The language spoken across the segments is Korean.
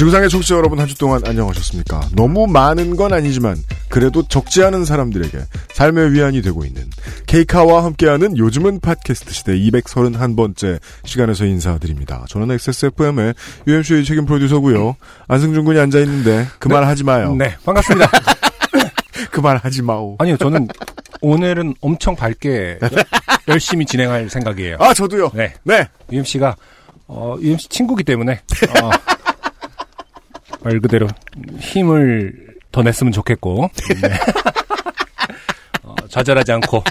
지구상의 청취자 여러분 한 주 동안 안녕하셨습니까? 너무 많은 건 아니지만 그래도 적지 않은 사람들에게 삶의 위안이 되고 있는 케이카와 함께하는 요즘은 팟캐스트 시대 231번째 시간에서 인사드립니다. 저는 XSFM의 UMC의 책임 프로듀서고요. 안승준 군이 앉아있는데 그말 하지 마요. 네, 반갑습니다. 그 말 하지 마오. 아니요, 저는 오늘은 엄청 밝게 열심히 진행할 생각이에요. 아 저도요. 네, 네. UMC가 어, UMC 친구기 때문에 어, 말 그대로 힘을 더 냈으면 좋겠고 네. 어, 좌절하지 않고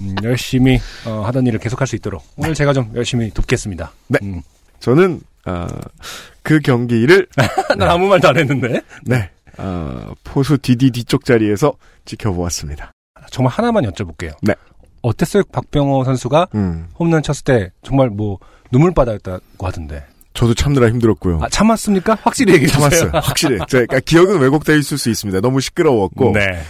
음, 열심히 어, 하던 일을 계속할 수 있도록 오늘 제가 좀 열심히 돕겠습니다. 네. 음. 저는 아, 그 경기를 난 아무 말도 안 했는데 네 아, 포수 디디 뒤쪽 자리에서 지켜보았습니다. 정말 하나만 여쭤볼게요. 네. 어땠어요, 박병호 선수가 음, 홈런 쳤을 때 정말 뭐 눈물바다였다고 하던데. 저도 참느라 힘들었고요. 아, 참았습니까? 확실히 얘기해 주세요. 참았어요. 확실히. 제가 기억은 왜곡되어 있을 수 있습니다. 너무 시끄러웠고. 네.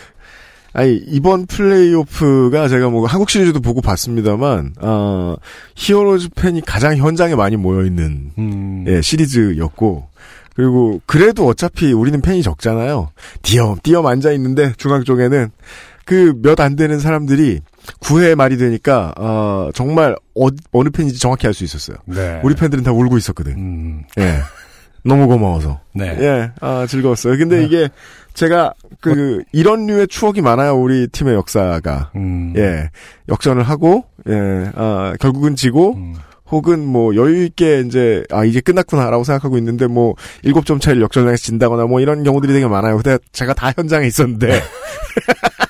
아니, 이번 플레이오프가 제가 뭐 한국 시리즈도 보고 봤습니다만, 어, 히어로즈 팬이 가장 현장에 많이 모여 있는, 음. 예, 시리즈였고, 그리고 그래도 어차피 우리는 팬이 적잖아요. 띄엄, 띄엄 앉아 있는데 중앙 쪽에는 그 몇 안 되는 사람들이 9회 말이 되니까, 어, 정말 어, 어느 팬인지 정확히 알 수 있었어요. 네. 우리 팬들은 다 울고 있었거든. 음. 예. 너무 고마워서. 네. 예, 아, 즐거웠어요. 근데 네. 이게 제가 그 이런 류의 추억이 많아요. 우리 팀의 역사가. 음. 예. 역전을 하고 예. 아, 결국은 지고 음. 혹은 뭐 여유 있게 이제 아 이제 끝났구나라고 생각하고 있는데 뭐 일곱 점 차이를 역전해서 진다거나 뭐 이런 경우들이 되게 많아요. 근데 제가 다 현장에 있었는데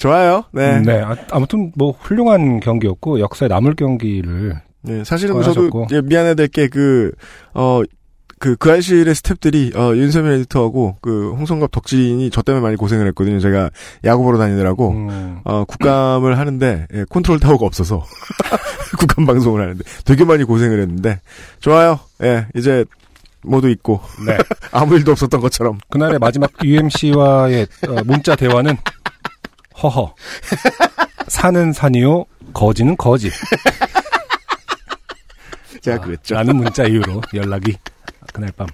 좋아요. 네. 네. 아, 아무튼 뭐 훌륭한 경기였고 역사에 남을 경기를 네, 사실은 어, 저도 하셨고. 예, 미안해야 될 게 그, 어, 그, 그 알실의 스탭들이, 어, 윤세민 에디터하고, 그, 홍성갑 덕진이 저 때문에 많이 고생을 했거든요. 제가 야구 보러 다니느라고, 음. 어, 국감을 하는데, 예, 컨트롤 타워가 없어서, 국감 방송을 하는데, 되게 많이 고생을 했는데, 좋아요. 예, 이제, 모두 있고, 네. 아무 일도 없었던 것처럼. 그날의 마지막 UMC와의 어, 문자 대화는 허허. 산은 산이요, 거지는 거지. 제가 아, 그랬죠. 라는 문자 이후로 연락이 그날 밤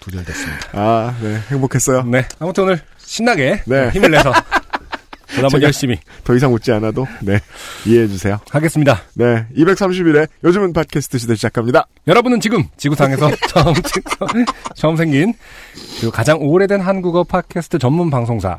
두절됐습니다. 아, 네, 행복했어요. 네. 아무튼 오늘 신나게 네. 힘을 내서 저도 한번 열심히 더 이상 웃지 않아도, 네, 이해해주세요. 하겠습니다. 네, 230일에 요즘은 팟캐스트 시대 시작합니다. 여러분은 지금 지구상에서 처음, 처음 생긴 그리고 가장 오래된 한국어 팟캐스트 전문 방송사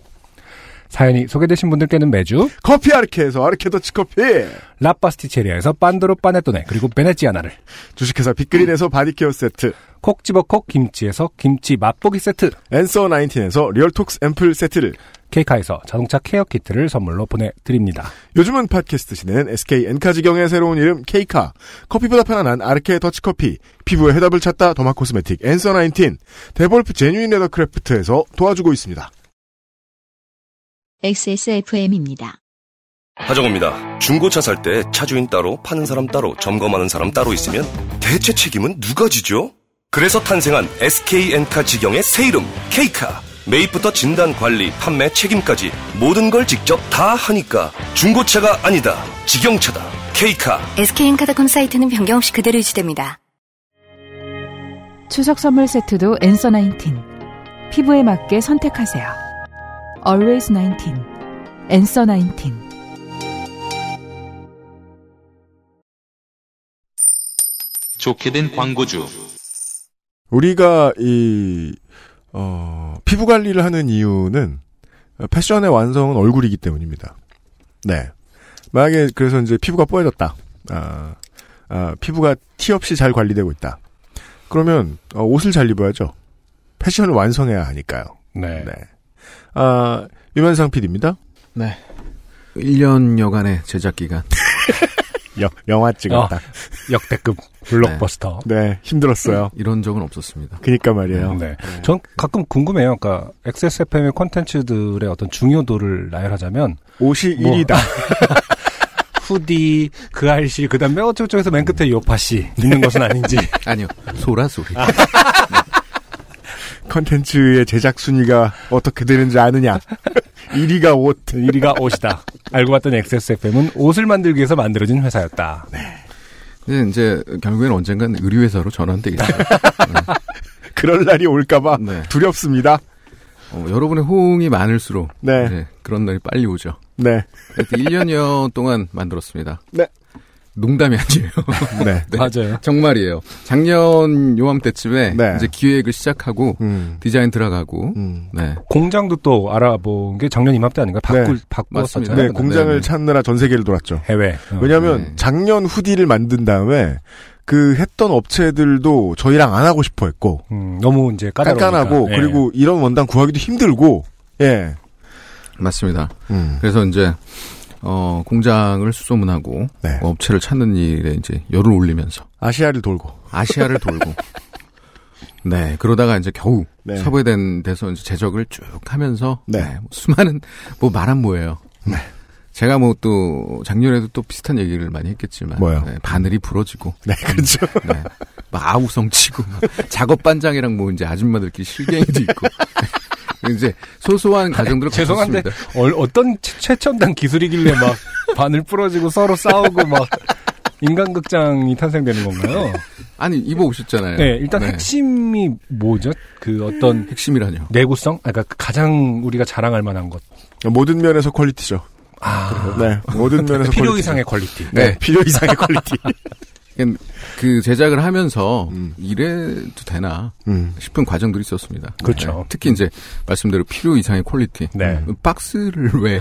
사연이 소개되신 분들께는 매주 커피 아르케에서 아르케 더치 커피. 라파스티체리아에서 빤도로 빠네토네 그리고 베네치아나를 주식회사 빅그린에서 바디케어 세트, 콕 집어 콕 김치에서 김치 맛보기 세트 앤서 19에서 리얼톡스 앰플 세트를, 케이카에서 자동차 케어 키트를 선물로 보내드립니다. 요즘은 팟캐스트 시대는 SK엔카 직영의 새로운 이름 K카, 커피보다 편안한 아르케 더치커피, 피부의 해답을 찾다 derma cosmetic 앤서 19, 데볼프 제뉴인 레더크래프트에서 도와주고 있습니다. XSFM입니다. 하정우입니다. 중고차 살 때 차주인 따로 파는 사람 따로 점검하는 사람 따로 있으면 대체 책임은 누가 지죠? 그래서 탄생한 SK엔카 직영의 새 이름 K카. 매입부터 진단 관리, 판매 책임까지 모든 걸 직접 다 하니까 중고차가 아니다. 직영차다. K카. SK엔카닷컴 사이트는 변경 없이 그대로 유지됩니다. 추석 선물 세트도 엔서 19. 피부에 맞게 선택하세요. Always 19. 엔서 19. 좋게 된 광고주. 우리가 이, 어, 피부 관리를 하는 이유는 패션의 완성은 얼굴이기 때문입니다. 네. 만약에 그래서 이제 피부가 뽀얘졌다. 아, 아, 피부가 티 없이 잘 관리되고 있다. 그러면 어, 옷을 잘 입어야죠. 패션을 완성해야 하니까요. 네. 네. 아, 유면상 PD입니다. 네. 1년여간의 제작 기간. 여, 영화 찍었다. 역대급 블록버스터. 네, 힘들었어요. 이런 적은 없었습니다. 그니까 말이에요. 네. 전 가끔 궁금해요. 그러니까 XSFM의 콘텐츠들의 어떤 중요도를 나열하자면 옷이 뭐. 1위다. 후디, 그 알씨, 그 다음에 어쩌고저쩌고서 맨 끝에 요파씨 있는 것은 아닌지. 아니요. 소라 소리. 컨텐츠의 제작 순위가 어떻게 되는지 아느냐. 1위가 옷. 1위가 옷이다. 알고 봤더니 XSFM은 옷을 만들기 위해서 만들어진 회사였다. 근데 이제 결국엔 언젠간 의류회사로 전환되겠죠. 그럴 날이 올까봐 네. 두렵습니다. 어, 여러분의 호응이 많을수록 네. 네, 그런 날이 빨리 오죠. 네. 하여튼 1년여 동안 만들었습니다. 네. 농담이 아니에요. 네. 네. 맞아요. 정말이에요. 작년 요맘때쯤에 네. 이제 기획을 시작하고 음. 디자인 들어가고 음. 네. 공장도 또 알아본 게 작년 이맘때 아닌가? 바꿀, 바꿨었잖아요. 네, 네, 공장을 네. 찾느라 전 세계를 돌았죠. 해외. 어. 왜냐하면 네. 작년 후디를 만든 다음에 그 했던 업체들도 저희랑 안 하고 싶어 했고 음, 너무 이제 까다로우니까. 깐깐하고 예. 그리고 이런 원단 구하기도 힘들고 예. 맞습니다. 음. 그래서 이제 어, 공장을 수소문하고 네. 업체를 찾는 일에 이제 열을 올리면서 아시아를 돌고 아시아를 돌고 네 그러다가 이제 겨우 네. 섭외된 데서 이제 제적을 쭉 하면서 네. 네, 뭐 수많은 뭐 말한 뭐예요. 네. 제가 뭐 또 작년에도 또 비슷한 얘기를 많이 했겠지만 뭐요? 네, 바늘이 부러지고 네, 그렇죠. 네. 막 아우성 치고 막 작업 반장이랑 뭐 이제 아줌마들끼리 실갱이도 있고 이제 소소한 과정들을 죄송한데 거쳤습니다. 어, 어떤 최- 최첨단 기술이길래 막 바늘 부러지고 서로 싸우고 막 인간극장이 탄생되는 건가요? 아니 입어 오셨잖아요. 네, 일단 핵심이 뭐죠? 그 어떤 핵심이라뇨. 내구성? 아, 그러니까 가장 우리가 자랑할 만한 것. 모든 면에서 quality죠. 아, 네, 모든 면에서 필요 quality죠. 이상의 quality. 네, 필요 이상의 quality. 그 제작을 하면서 음. 이래도 되나 음. 싶은 과정들이 있었습니다. 그렇죠. 네. 특히 이제 말씀대로 필요 이상의 quality. 네. 음, 박스를 왜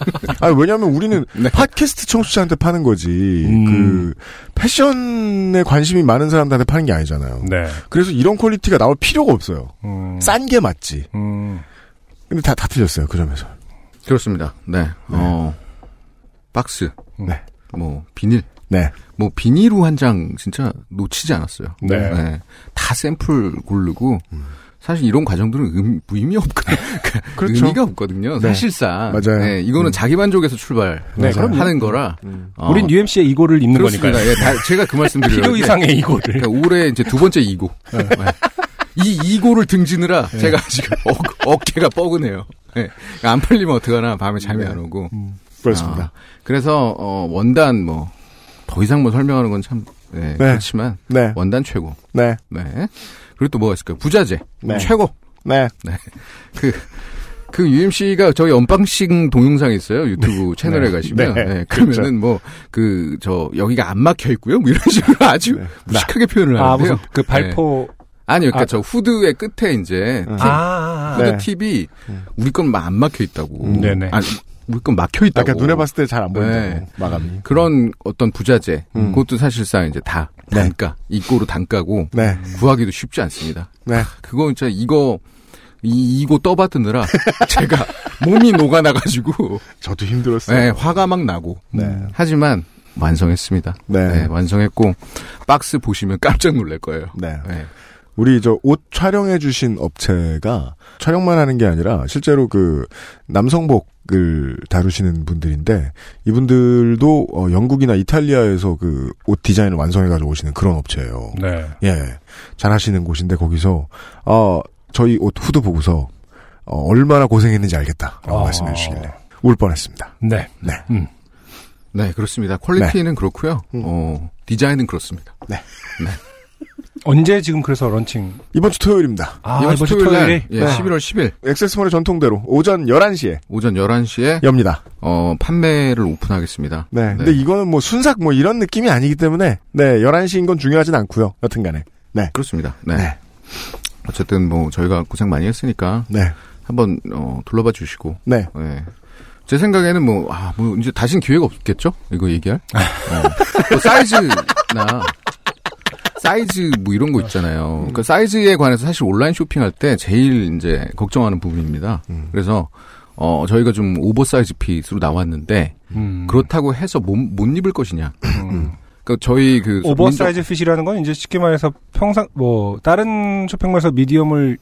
아 왜냐하면 우리는 네. 팟캐스트 청취자한테 파는 거지. 음. 그 패션에 관심이 많은 사람들한테 파는 게 아니잖아요. 네. 그래서 이런 quality가 나올 필요가 없어요. 음, 싼게 맞지. 음, 근데 다, 다 틀렸어요, 그 점에서. 그렇습니다. 네. 어 박스. 네. 뭐 비닐. 네. 뭐 비닐로 한 장 진짜 놓치지 않았어요. 네. 다 샘플 고르고 사실 이런 과정들은 의, 무의미 없거든요. 그렇죠. 의미가 없거든요. 네. 사실상. 맞아요. 네, 이거는 음. 자기 만족에서 출발하는 네. 거라. 음. 어, 우린 UMC의 이고를 입는 그렇습니다. 거니까요. 예, 다- 제가 그 말씀 드려요. 필요 이상의 이고를. 그러니까 올해 이제 두 번째 이고. 네. 이 이고를 등지느라 제가 지금 어, 깨가 뻐근해요. 예. 안 팔리면 어떡하나 밤에 잠이 안 오고. 그렇습니다. 아, 그래서 어, 원단 뭐 더 이상 뭐 설명하는 건참 네, 그렇지만 네. 원단 최고. 네. 네. 그리고 또 뭐가 있을까요? 부자재 네. 최고. 네. 그, 그 UMC가 저희 unboxing 동영상이 있어요. 유튜브 채널에 네. 가시면. 네. 네, 그러면은 뭐, 그, 저, 여기가 안 막혀 있고요. 뭐 이런 식으로 아주 네. 무식하게 표현을 아, 하는데요. 무슨 그 발포. 아니요, 그러니까 아. 저 후드의 끝에 이제, 음. 팁, 아, 아, 아. 후드 네. 팁이 우리 건 안 막혀 있다고. 음, 네네. 아니, 우리 건 막혀 있다고. 아까 눈에 봤을 때 잘 안 보인다고, 네. 마감이. 그런 어떤 부자재, 음. 그것도 사실상 이제 다 네. 단가, 이꼬로 단가고, 네. 구하기도 쉽지 않습니다. 네. 그거 진짜 이거 이, 이거 떠받드느라 제가 몸이 녹아나가지고 저도 힘들었어요. 네, 화가 막 나고 네. 하지만 완성했습니다. 네. 완성했고 박스 보시면 깜짝 놀랄 거예요. 네. 네. 우리 저 옷 촬영해 주신 업체가 촬영만 하는 게 아니라 실제로 그 남성복을 다루시는 분들인데 이분들도 어, 영국이나 이탈리아에서 그 옷 디자인을 완성해 가지고 오시는 그런 업체예요. 네. 예. 잘 하시는 곳인데 거기서 어 저희 옷 후드 보고서 어, 얼마나 고생했는지 알겠다라고 아. 말씀해 주시길래 울 뻔했습니다. 네. 네. 음. 네, 그렇습니다. quality는 그렇고요. 음. 어, 디자인은 그렇습니다. 언제 지금 그래서 런칭? 이번 주 토요일입니다. 아, 이번 주 토요일 날 예, 네. 11월 10일 XS몰의 전통대로 오전 11시에 오전 11시에 엽니다. 어, 판매를 오픈하겠습니다. 네. 근데 이거는 뭐 순삭 뭐 이런 느낌이 아니기 때문에 네, 11시인 건 중요하진 않고요. 여튼 간에. 네. 그렇습니다. 네. 네. 어쨌든 뭐 저희가 고생 많이 했으니까 네. 한번 어, 둘러봐 주시고 네. 네. 제 생각에는 뭐, 아, 뭐, 이제 다시는 기회가 없겠죠? 이거 얘기할? 어. 뭐 사이즈나, 사이즈 뭐 이런 거 있잖아요. 그 사이즈에 관해서 사실 온라인 쇼핑할 때 제일 이제 걱정하는 부분입니다. 그래서, 어, 저희가 좀 oversize fit으로 나왔는데, 음. 그렇다고 해서 못, 못 입을 것이냐. 그 저희 그. oversize fit이라는 건 이제 쉽게 말해서 평상 뭐 다른 쇼핑몰에서 medium을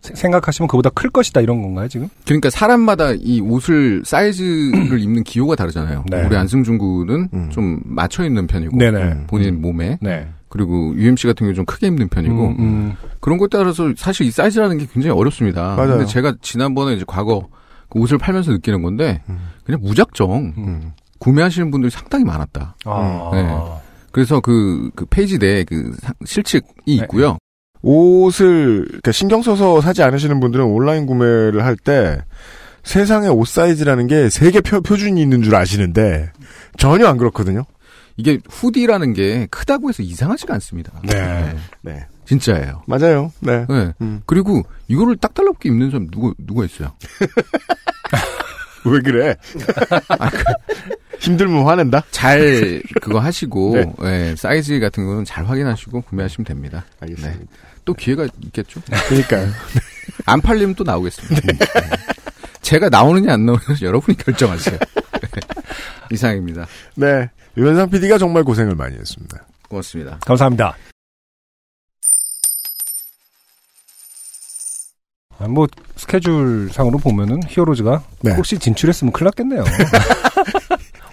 세- 생각하시면 그보다 클 것이다 이런 건가요 지금? 그러니까 사람마다 이 옷을 사이즈를 입는 기호가 다르잖아요. 네. 우리 안승준 군은 음. 좀 맞춰 입는 편이고 네네. 본인 몸에 네. 그리고 UMC 같은 경우 좀 크게 입는 편이고 음, 음. 그런 것에 따라서 사실 이 사이즈라는 게 굉장히 어렵습니다. 맞아요. 근데 제가 지난번에 이제 과거 그 옷을 팔면서 느끼는 건데 그냥 무작정 음. 구매하시는 분들이 상당히 많았다. 아. 네. 그래서 그, 그 페이지 내에 그 사- 실측이 네. 있고요. 옷을 그러니까 신경 써서 사지 않으시는 분들은 온라인 구매를 할 때 세상에 옷 사이즈라는 게 세계 표준이 있는 줄 아시는데 전혀 안 그렇거든요. 이게 후디라는 게 크다고 해서 이상하지가 않습니다. 네. 네, 진짜예요. 맞아요. 네. 네. 음. 그리고 이거를 딱 달라붙게 입는 사람 누구 누가 있어요? 왜 그래? 힘들면 화낸다. 잘 그거 하시고 네. 예, 사이즈 같은 거는 잘 확인하시고 구매하시면 됩니다. 알겠습니다. 네. 또 기회가 있겠죠? 그러니까요. 안 팔리면 또 나오겠습니다. 네. 제가 나오느냐 안 나오느냐 여러분이 결정하세요. 이상입니다. 네. 유현상 PD가 정말 고생을 많이 했습니다. 고맙습니다. 감사합니다. 아, 뭐 스케줄 상으로 보면은 히어로즈가 네. 혹시 진출했으면 큰일 났겠네요.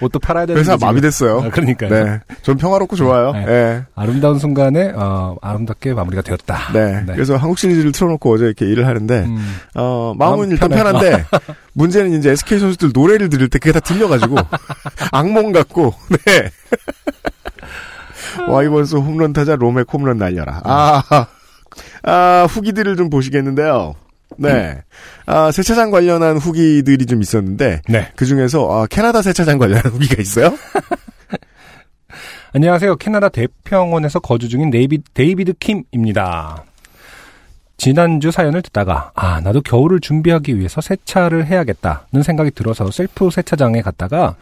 옷도 팔아야 되는데 회사. 마비됐어요. 아, 그러니까요. 네. 전 평화롭고 좋아요. 네. 네. 아름다운 순간에 어, 아름답게 마무리가 되었다. 네. 네. 그래서 한국 시리즈를 틀어놓고 어제 이렇게 일을 하는데, 음. 어, 마음은 마음 일단 편해. 편한데, 문제는 이제 SK 선수들 노래를 들을 때 그게 다 들려가지고, 악몽 같고, 네. 와이번스 홈런 타자 로맥 홈런 날려라. 아, 아, 후기들을 좀 보시겠는데요. 네. 아, 세차장 관련한 후기들이 좀 있었는데, 네. 그 중에서, 아, 캐나다 세차장 관련한 후기가 있어요? 안녕하세요. 캐나다 대평원에서 거주 중인 네이비, 데이비드 킴입니다. 지난주 사연을 듣다가 아 나도 겨울을 준비하기 위해서 세차를 해야겠다는 생각이 들어서 셀프 세차장에 갔다가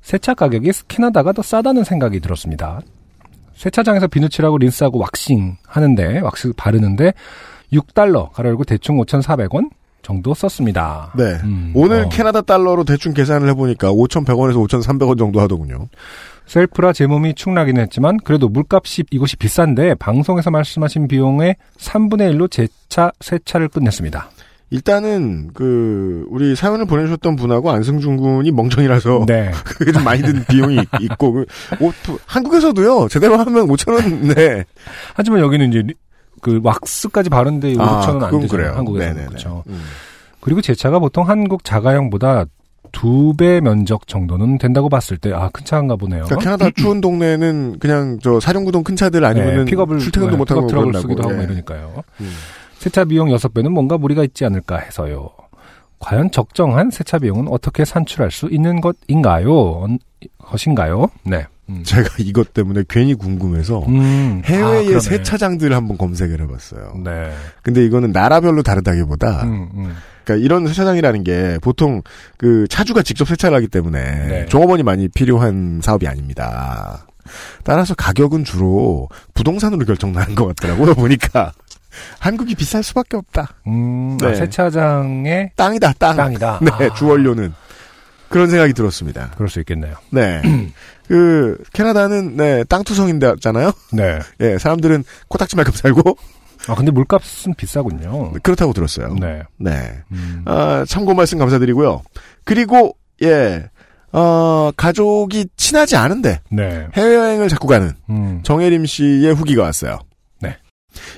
세차 가격이 캐나다가 더 싸다는 생각이 들었습니다. 세차장에서 비누칠하고 린스하고 왁싱 하는데 왁스 바르는데 6달러 가로 열고 대충 5,400원 정도 썼습니다. 네. 음, 오늘 어. 캐나다 달러로 대충 계산을 해보니까 5,100원에서 5,300원 정도 하더군요. 셀프라 제 몸이 축나기는 했지만 그래도 물값이 이곳이 비싼데 방송에서 말씀하신 비용의 3분의 1로 제차 세차를 끝냈습니다. 일단은 그 우리 사연을 보내주셨던 분하고 안승준 군이 멍청이라서 네. 그게 좀 많이 든 비용이 있- 있고 그 옷, 한국에서도요 제대로 하면 5천 원 네. 하지만 여기는 이제 리- 그 왁스까지 바른데 5, 6천 원안 아, 그건 되잖아요. 그래요. 한국에서. 그렇죠. 음. 그리고 제 차가 보통 한국 자가용보다 두 배 면적 정도는 된다고 봤을 때 아 큰 차인가 보네요. 그러니까 캐나다 추운 동네는 그냥 저 사륜구동 큰 차들 아니면은 네, 픽업을 출퇴근도 네, 못하고 트럭을. 쓰기도 하고 예. 뭐 이러니까요. 음. 세차 비용 6배는 뭔가 무리가 있지 않을까 해서요. 과연 적정한 세차 비용은 어떻게 산출할 수 있는 것인가요? 언- 것인가요? 네. 음. 제가 이것 때문에 괜히 궁금해서 음. 아, 해외의 그러네. 세차장들을 한번 검색을 해봤어요. 네. 근데 이거는 나라별로 다르다기보다 음, 음. 그러니까 이런 세차장이라는 게 보통 그 차주가 직접 세차를 하기 때문에 네. 종업원이 많이 필요한 사업이 아닙니다. 따라서 가격은 주로 부동산으로 결정나는 것 같더라고요. 보니까 한국이 비쌀 수밖에 없다. 음, 네. 아, 세차장의 땅이다, 땅. 땅이다. 네, 아, 주원료는 그런 생각이 들었습니다. 그럴 수 있겠네요. 네, 그 캐나다는 네 땅투성인데잖아요. 네. 예, 사람들은 코딱지만큼 살고 아, 근데 물값은 비싸군요. 그렇다고 들었어요. 네. 네. 음. 아, 참고 말씀 감사드리고요. 그리고 예, 어, 가족이 친하지 않은데 네. 해외여행을 자꾸 가는 음. 정혜림 씨의 후기가 왔어요. 네.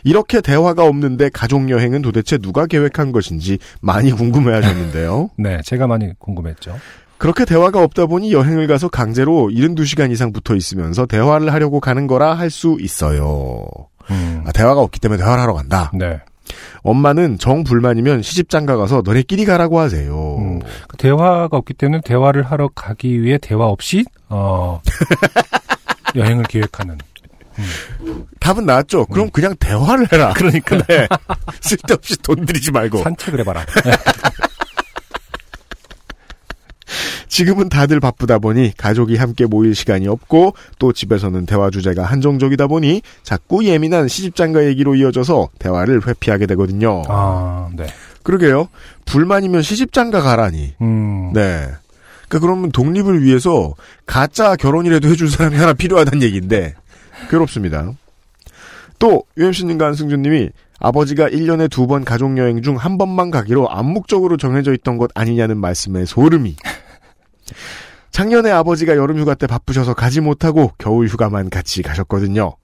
이렇게 대화가 없는데 가족 여행은 도대체 누가 계획한 것인지 많이 궁금해 하셨는데요. 네, 제가 많이 궁금했죠. 그렇게 대화가 없다 보니 여행을 가서 강제로 72시간 이상 붙어 있으면서 대화를 하려고 가는 거라 할 수 있어요. 음. 아, 대화가 없기 때문에 대화를 하러 간다. 네. 엄마는 정 불만이면 시집장가 가서 너네끼리 가라고 하세요. 음. 그 대화가 없기 때문에 대화를 하러 가기 위해 대화 없이 어 여행을 계획하는. 답은 나왔죠. 그럼 그냥 대화를 해라. 음. 그러니까 네. 쓸데없이 돈 들이지 말고. 산책을 해봐라. 지금은 다들 바쁘다 보니 가족이 함께 모일 시간이 없고 또 집에서는 대화 주제가 한정적이다 보니 자꾸 예민한 시집장가 얘기로 이어져서 대화를 회피하게 되거든요. 아, 네. 그러게요. 불만이면 시집장가 가라니. 음. 네. 그러니까 그러면 독립을 위해서 가짜 결혼이라도 해줄 사람이 하나 필요하다는 얘기인데 괴롭습니다. 또 UMC님과 안승준님이 아버지가 1년에 두 번 가족여행 중 한 번만 가기로 암묵적으로 정해져 있던 것 아니냐는 말씀에 소름이. 작년에 아버지가 여름휴가 때 바쁘셔서 가지 못하고 겨울휴가만 같이 가셨거든요.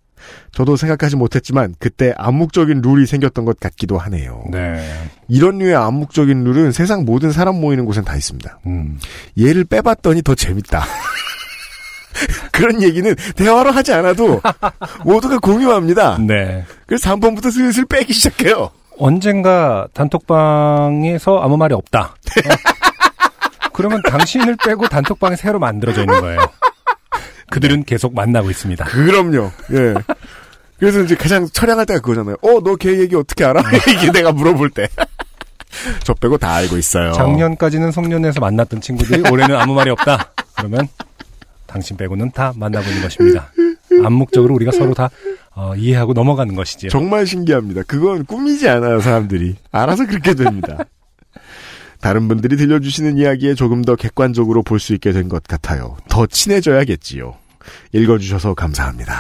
저도 생각하지 못했지만 그때 암묵적인 룰이 생겼던 것 같기도 하네요. 네. 이런 류의 암묵적인 룰은 세상 모든 사람 모이는 곳엔 다 있습니다. 음. 얘를 빼봤더니 더 재밌다. 그런 얘기는 대화로 하지 않아도 모두가 공유합니다. 네. 그래서 다음번부터 슬슬 빼기 시작해요. 언젠가 단톡방에서 아무 말이 없다. 어? 그러면 당신을 빼고 단톡방이 새로 만들어져 있는 거예요. 그들은 계속 만나고 있습니다. 그럼요. 예. 그래서 이제 가장 처량할 때가 그거잖아요. 어, 너 걔 얘기 어떻게 알아? 이게 내가 물어볼 때. 저 빼고 다 알고 있어요. 작년까지는 송년회에서 만났던 친구들이 올해는 아무 말이 없다. 그러면 당신 빼고는 다 만나고 있는 것입니다. 암묵적으로 우리가 서로 다 어, 이해하고 넘어가는 것이지요. 정말 신기합니다. 그건 꿈이지 않아요, 사람들이. 알아서 그렇게 됩니다. 다른 분들이 들려주시는 이야기에 조금 더 객관적으로 볼 수 있게 된 것 같아요. 더 친해져야겠지요. 읽어주셔서 감사합니다.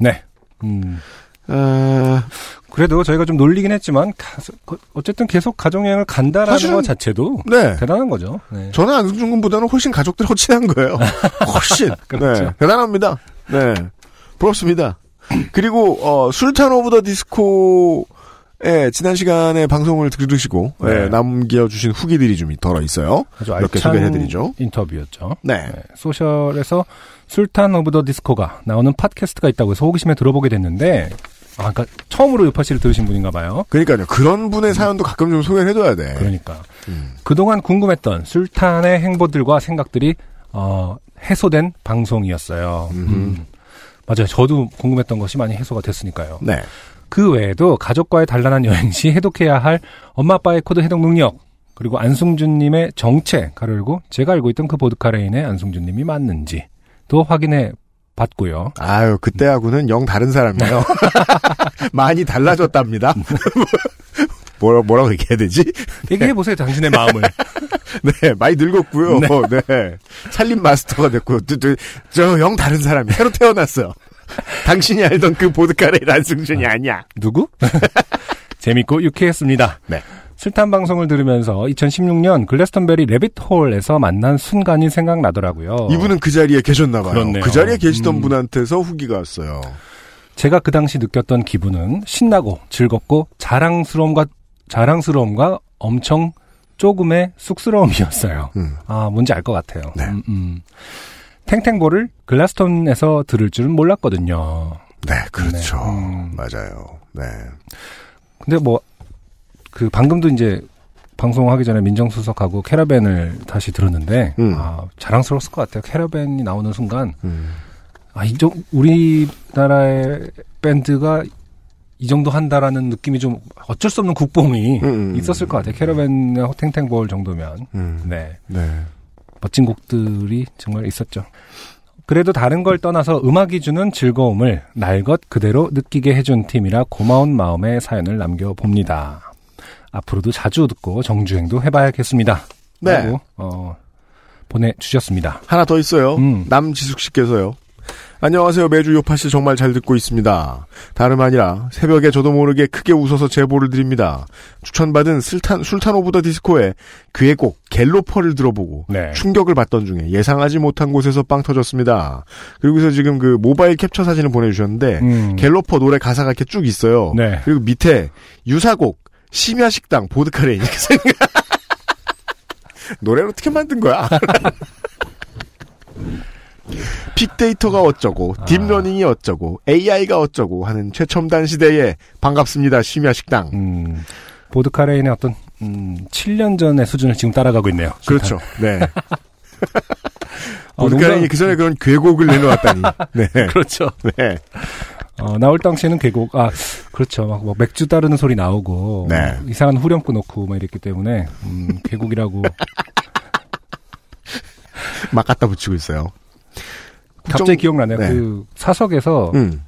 네. 음, 아, 그래도 저희가 좀 놀리긴 했지만 어쨌든 계속 가족여행을 간다라는 사실은- 것 자체도 네. 대단한 거죠. 네. 저는 안승준 군보다는 훨씬 가족들 친한 거예요. 훨씬. 그렇죠. 네, 대단합니다. 네. 부럽습니다. 그리고, 어, 술탄 오브 더 디스코 에 지난 시간에 방송을 들으시고, 네. 네, 남겨주신 후기들이 좀 더러 있어요. 아주 몇개 알찬 소개해드리죠. 인터뷰였죠. 네. 네, 소셜에서 술탄 오브 더 디스코가 나오는 팟캐스트가 있다고 해서 호기심에 들어보게 됐는데 아, 그러니까 처음으로 요파 씨를 들으신 분인가 봐요. 그러니까요. 그런 분의 사연도 가끔 좀 소개를 해줘야 돼. 그러니까 음. 그동안 궁금했던 술탄의 행보들과 생각들이 어, 해소된 방송이었어요. 음. 맞아요. 저도 궁금했던 것이 많이 해소가 됐으니까요. 네. 그 외에도 가족과의 단란한 여행 시 해독해야 할 엄마 아빠의 코드 해독 능력 그리고 안승준님의 정체 그리고 제가 알고 있던 그 보드카레인의 안승준님이 맞는지 또 확인해 봤고요. 아유, 그때하고는 영 다른 사람이에요. 많이 달라졌답니다. 뭐라, 뭐라고 얘기해야 되지? 얘기해 보세요, 당신의 마음을. 네, 많이 늙었고요. 네. 살림 마스터가 됐고, 저영 다른 사람이 새로 태어났어요. 당신이 알던 그 보드카레인 안승준이 아니야. 누구? 재밌고 유쾌했습니다. 네. 술탄 방송을 들으면서 2016년 글래스턴베리 레빗홀에서 만난 순간이 생각나더라고요. 이분은 그 자리에 계셨나봐요. 그렇네요. 그 자리에 계시던 음. 분한테서 후기가 왔어요. 제가 그 당시 느꼈던 기분은 신나고 즐겁고 자랑스러움과 자랑스러움과 엄청 조금의 쑥스러움이었어요. 음. 아, 뭔지 알 것 같아요. 네. 음, 음. 탱탱볼을 글라스톤에서 들을 줄은 몰랐거든요. 네, 그렇죠. 네. 음. 맞아요. 네. 근데 뭐, 그 방금도 이제 방송하기 전에 민정수석하고 캐러밴을 다시 들었는데, 음. 아, 자랑스러웠을 것 같아요. 캐러밴이 나오는 순간, 음. 아, 이 정, 우리나라의 밴드가 이 정도 한다라는 느낌이 좀 어쩔 수 없는 국뽕이 음, 음. 있었을 것 같아요. 캐러밴의 탱탱볼 정도면. 음. 네. 네. 멋진 곡들이 정말 있었죠. 그래도 다른 걸 떠나서 음악이 주는 즐거움을 날것 그대로 느끼게 해준 팀이라 고마운 마음의 사연을 남겨봅니다. 앞으로도 자주 듣고 정주행도 해봐야겠습니다. 네. 라고, 어, 보내주셨습니다. 하나 더 있어요. 음. 남지숙 씨께서요. 안녕하세요. 매주 요파씨 정말 잘 듣고 있습니다. 다름 아니라 새벽에 저도 모르게 크게 웃어서 제보를 드립니다. 추천받은 술탄, 술탄 오브 더 디스코의 그의 곡 갤로퍼를 들어보고 네. 충격을 받던 중에 예상하지 못한 곳에서 빵 터졌습니다. 그리고서 지금 그 모바일 캡처 사진을 보내주셨는데 음. 갤로퍼 노래 가사가 이렇게 쭉 있어요. 네. 그리고 밑에 유사곡 심야식당 보드카레인 이렇게 생각 노래를 어떻게 만든 거야? 빅데이터가 어쩌고 딥러닝이 어쩌고 AI가 어쩌고 하는 최첨단 시대에 반갑습니다 심야식당 음, 보드카레인의 어떤, 음, 7년 전의 수준을 지금 따라가고 있네요. 그렇죠 네 어, 보드카레인이 농담- 그 전에 그런 괴곡을 내놓았다니 네 그렇죠. 네. 어, 나올 당시에는 괴곡, 아, 그렇죠. 막, 뭐 맥주 따르는 소리 나오고, 네. 뭐 이상한 후렴구 넣고, 막 이랬기 때문에, 음, 괴곡이라고. 막 갖다 붙이고 있어요. 갑자기 기억나네요. 네. 그 사석에서 음.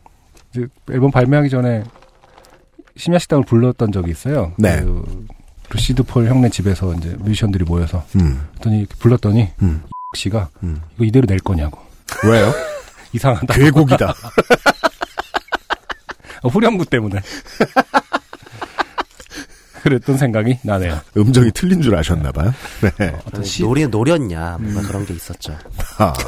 이제 앨범 발매하기 전에 심야식당을 불렀던 적이 있어요. 네. 그 루시드 폴 형네 집에서 이제 뮤지션들이 모여서 음. 그랬더니 이렇게 불렀더니 음. 씨가 음. 이거 이대로 낼 거냐고 왜요? 이상하다. 괴곡이다. 어, 후렴구 때문에. 그랬던 생각이 나네요. 음정이 틀린 줄 아셨나봐요. 네. 어떤 시, 노래 노렸냐 뭔가 그런 게 있었죠. 아, 네.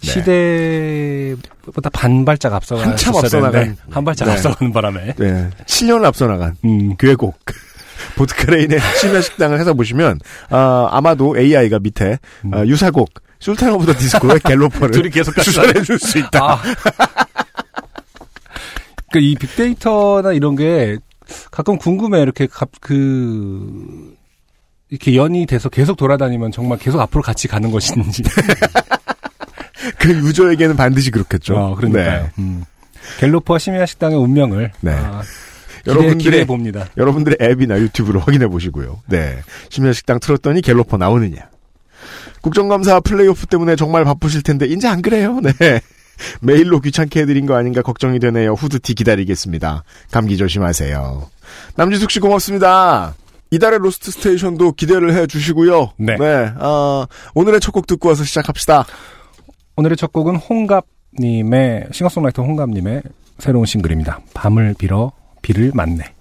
시대보다 반 발짝 앞서가는 한참 앞서 나간. 한 발짝 네. 앞서가는 바람에 네. 7년을 앞서 나간 음, 괴곡. 보드카레인의 심야 식당을 해서 보시면 아, 아마도 AI가 밑에 아, 유사곡 술탄 오브 더 디스코의 갤로퍼를 음. 둘이 계속 추천해 줄 수 있다. 아. 그러니까 이 빅데이터나 이런 게 가끔 궁금해. 이렇게 갑, 그, 이렇게 연이 돼서 계속 돌아다니면 정말 계속 앞으로 같이 가는 것인지. 그 유저에게는 반드시 그렇겠죠. 어, 그러니까요. 네. 음. 갤로퍼와 심야 식당의 운명을 네. 아, 기대, 여러분들의- 봅니다. 여러분들의 앱이나 유튜브로 확인해 보시고요. 네. 심야 식당 틀었더니 갤로퍼 나오느냐. 국정감사 플레이오프 때문에 정말 바쁘실 텐데 이제 안 그래요. 네. 메일로 귀찮게 해드린 거 아닌가 걱정이 되네요. 후드티 기다리겠습니다. 감기 조심하세요. 남지숙 씨 고맙습니다. 이달의 로스트 스테이션도 기대를 해 주시고요. 네. 아, 오늘의 첫 곡 듣고 와서 시작합시다. 오늘의 첫 곡은 홍갑님의 싱어송라이터 홍갑님의 새로운 싱글입니다. 밤을 빌어 비를 맞네.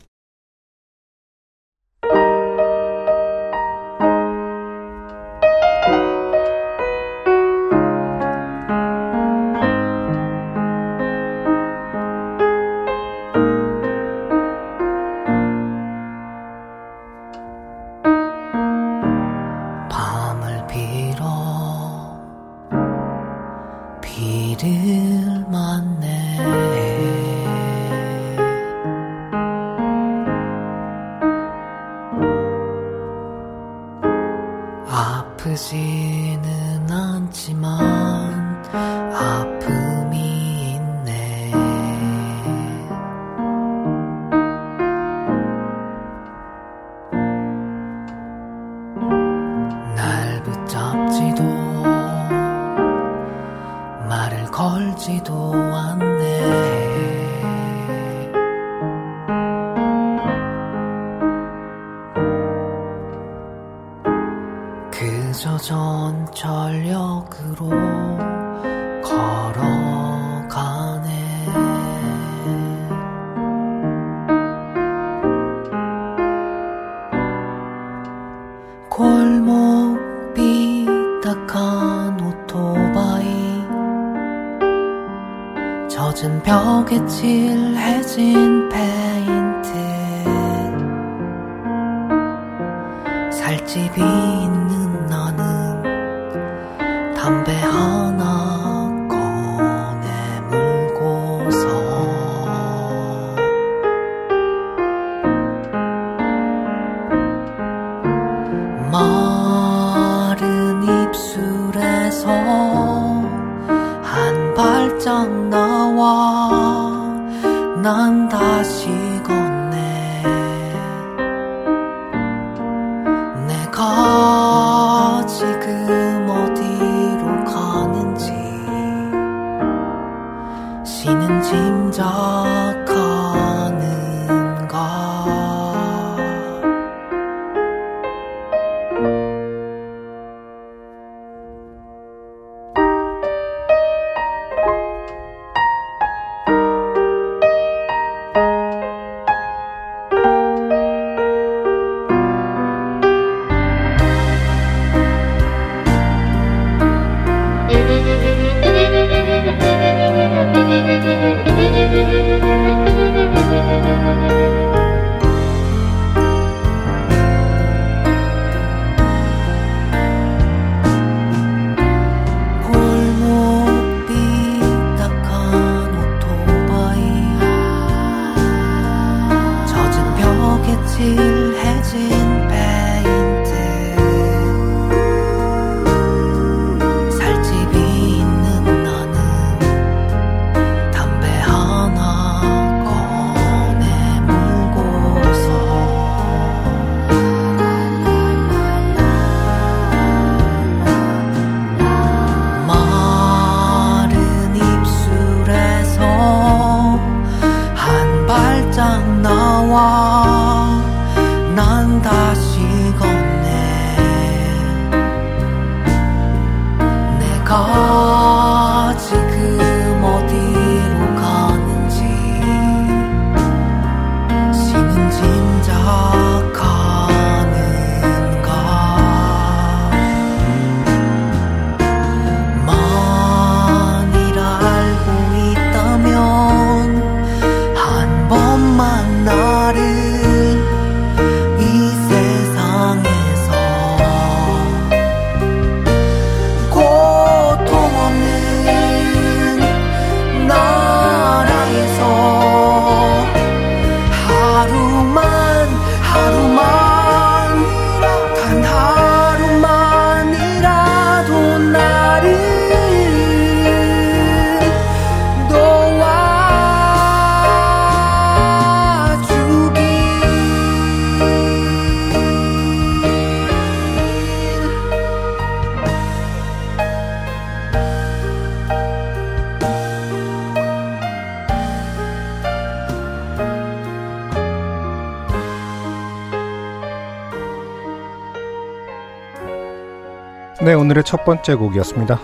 오늘의 첫 번째 곡이었습니다.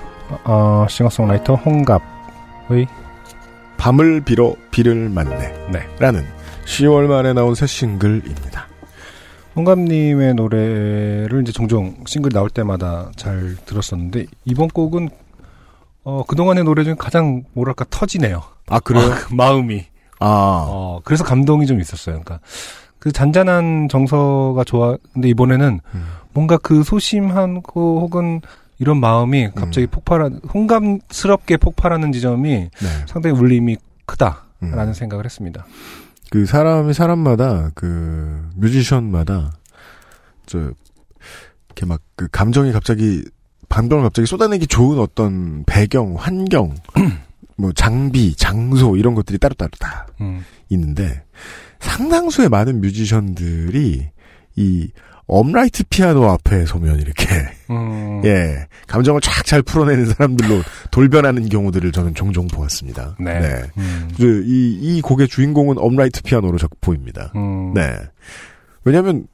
어, 싱어송라이터 홍갑의 밤을 빌어 비를 맞네. 네. 라는 10월 말에 나온 새 싱글입니다. 홍갑님의 노래를 이제 종종 싱글 나올 때마다 잘 들었었는데 이번 곡은 어, 그동안의 노래 중에 가장 뭐랄까 터지네요. 아, 그래요? 어, 그 마음이. 아. 어, 그래서 감동이 좀 있었어요. 그러니까 그 잔잔한 정서가 좋아. 근데 이번에는 음. 뭔가 그 소심하고 혹은 이런 마음이 갑자기 폭발한 홍감스럽게 폭발하는 지점이 네. 상당히 울림이 크다라는 음. 생각을 했습니다. 그 사람이 사람마다 그 뮤지션마다 저 이렇게 막 그 감정이 갑자기 감정을 갑자기 쏟아내기 좋은 어떤 배경, 환경, 뭐 장비, 장소 이런 것들이 따로따로 다 음. 있는데 상당수의 많은 뮤지션들이 이 업라이트 피아노 앞에 서면 이렇게 음. 예 감정을 쫙 잘 풀어내는 사람들로 돌변하는 경우들을 저는 종종 보았습니다. 네. 음. 그, 이, 이 곡의 주인공은 업라이트 피아노로 적 보입니다. 음. 네. 왜냐면,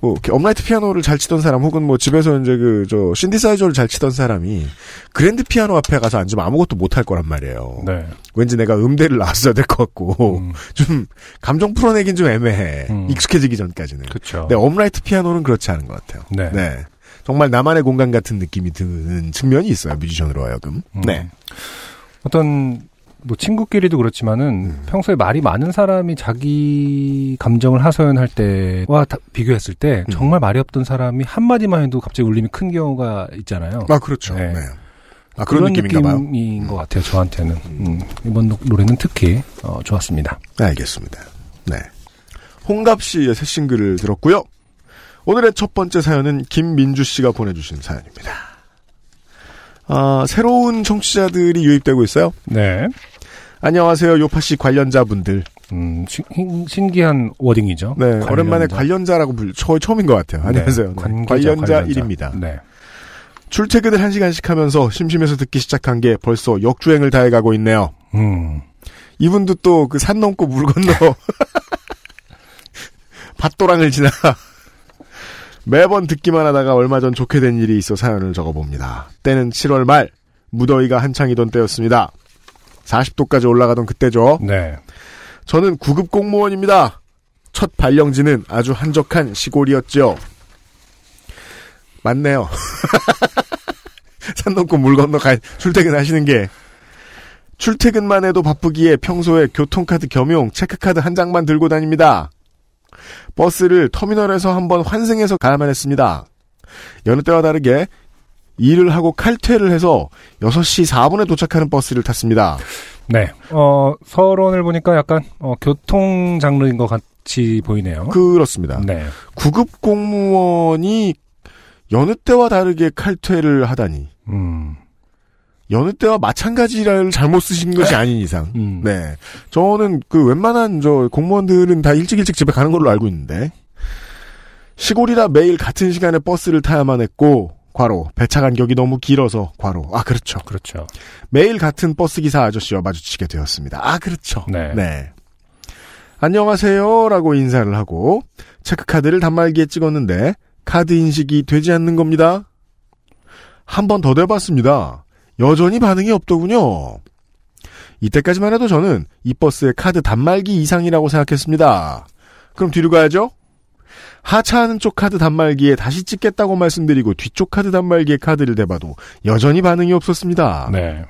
뭐, 업라이트 피아노를 잘 치던 사람, 혹은 뭐 집에서 이제 그, 저, 신디사이저를 잘 치던 사람이, 그랜드 피아노 앞에 가서 앉으면 아무것도 못 할 거란 말이에요. 네. 왠지 내가 음대를 나왔어야 될 것 같고, 좀, 감정 풀어내긴 좀 애매해. 익숙해지기 전까지는. 그쵸. 네, 업라이트 피아노는 그렇지 않은 것 같아요. 네. 정말 나만의 공간 같은 느낌이 드는 측면이 있어요, 뮤지션으로 하여금. 음. 네. 어떤 뭐 친구끼리도 그렇지만은 음. 평소에 말이 많은 사람이 자기 감정을 하소연할 때와 다- 비교했을 때 음. 정말 말이 없던 사람이 한 마디만 해도 갑자기 울림이 큰 경우가 있잖아요. 아, 그렇죠. 네. 네. 아, 그런 느낌인가 봐요. 느낌인 것 같아요. 저한테는 음, 이번 노- 노래는 특히 어, 좋았습니다. 네, 알겠습니다. 네. 홍갑 씨의 새 싱글을 들었고요. 오늘의 첫 번째 사연은 김민주 씨가 보내주신 사연입니다. 아, 새로운 청취자들이 유입되고 있어요. 네. 안녕하세요, 요파 씨 관련자분들. 음, 신, 신기한 wording이죠. 네, 관련자. 오랜만에 관련자라고 불, 처, 처음인 것 같아요. 안녕하세요. 네, 관계자, 관련자 관련자. 일입니다. 네. 출퇴근을 한 시간씩 하면서 심심해서 듣기 시작한 게 벌써 역주행을 다해가고 있네요. 음. 이분도 또 그 산 넘고 물 건너 밭도랑을 지나 매번 듣기만 하다가 얼마 전 좋게 된 일이 있어 사연을 적어봅니다. 때는 7월 말 무더위가 한창이던 때였습니다. 40도까지 올라가던 그때죠. 네. 저는 구급 공무원입니다. 첫 발령지는 아주 한적한 시골이었죠. 맞네요. 산 넘고 물 건너 가 출퇴근하시는 게 출퇴근만 해도 바쁘기에 평소에 교통카드 겸용 체크카드 한 장만 들고 다닙니다. 버스를 터미널에서 한번 환승해서 가야만 했습니다. 여느 때와 다르게 일을 하고 칼퇴를 해서 6시 4분에 도착하는 버스를 탔습니다. 네. 어, 서론을 보니까 약간 어, 교통 장르인 것 같이 보이네요. 그렇습니다. 네. 구급 공무원이 여느 때와 다르게 칼퇴를 하다니. 음. 여느 때와 마찬가지를 잘못 쓰신 것이 아닌 이상. 음. 네. 저는 그 웬만한 저 공무원들은 다 일찍 일찍 집에 가는 걸로 알고 있는데. 시골이라 매일 같은 시간에 버스를 타야만 했고, 과로, 배차 간격이 너무 길어서, 과로. 아, 그렇죠. 그렇죠. 매일 같은 버스 기사 아저씨와 마주치게 되었습니다. 아, 그렇죠. 네. 안녕하세요. 라고 인사를 하고, 체크카드를 단말기에 찍었는데, 카드 인식이 되지 않는 겁니다. 한 번더 대봤습니다. 여전히 반응이 없더군요. 이때까지만 해도 저는 이 버스의 카드 단말기 이상이라고 생각했습니다. 그럼 뒤로 가야죠? 하차하는 쪽 카드 단말기에 다시 찍겠다고 말씀드리고 뒤쪽 카드 단말기에 카드를 대봐도 여전히 반응이 없었습니다. 네.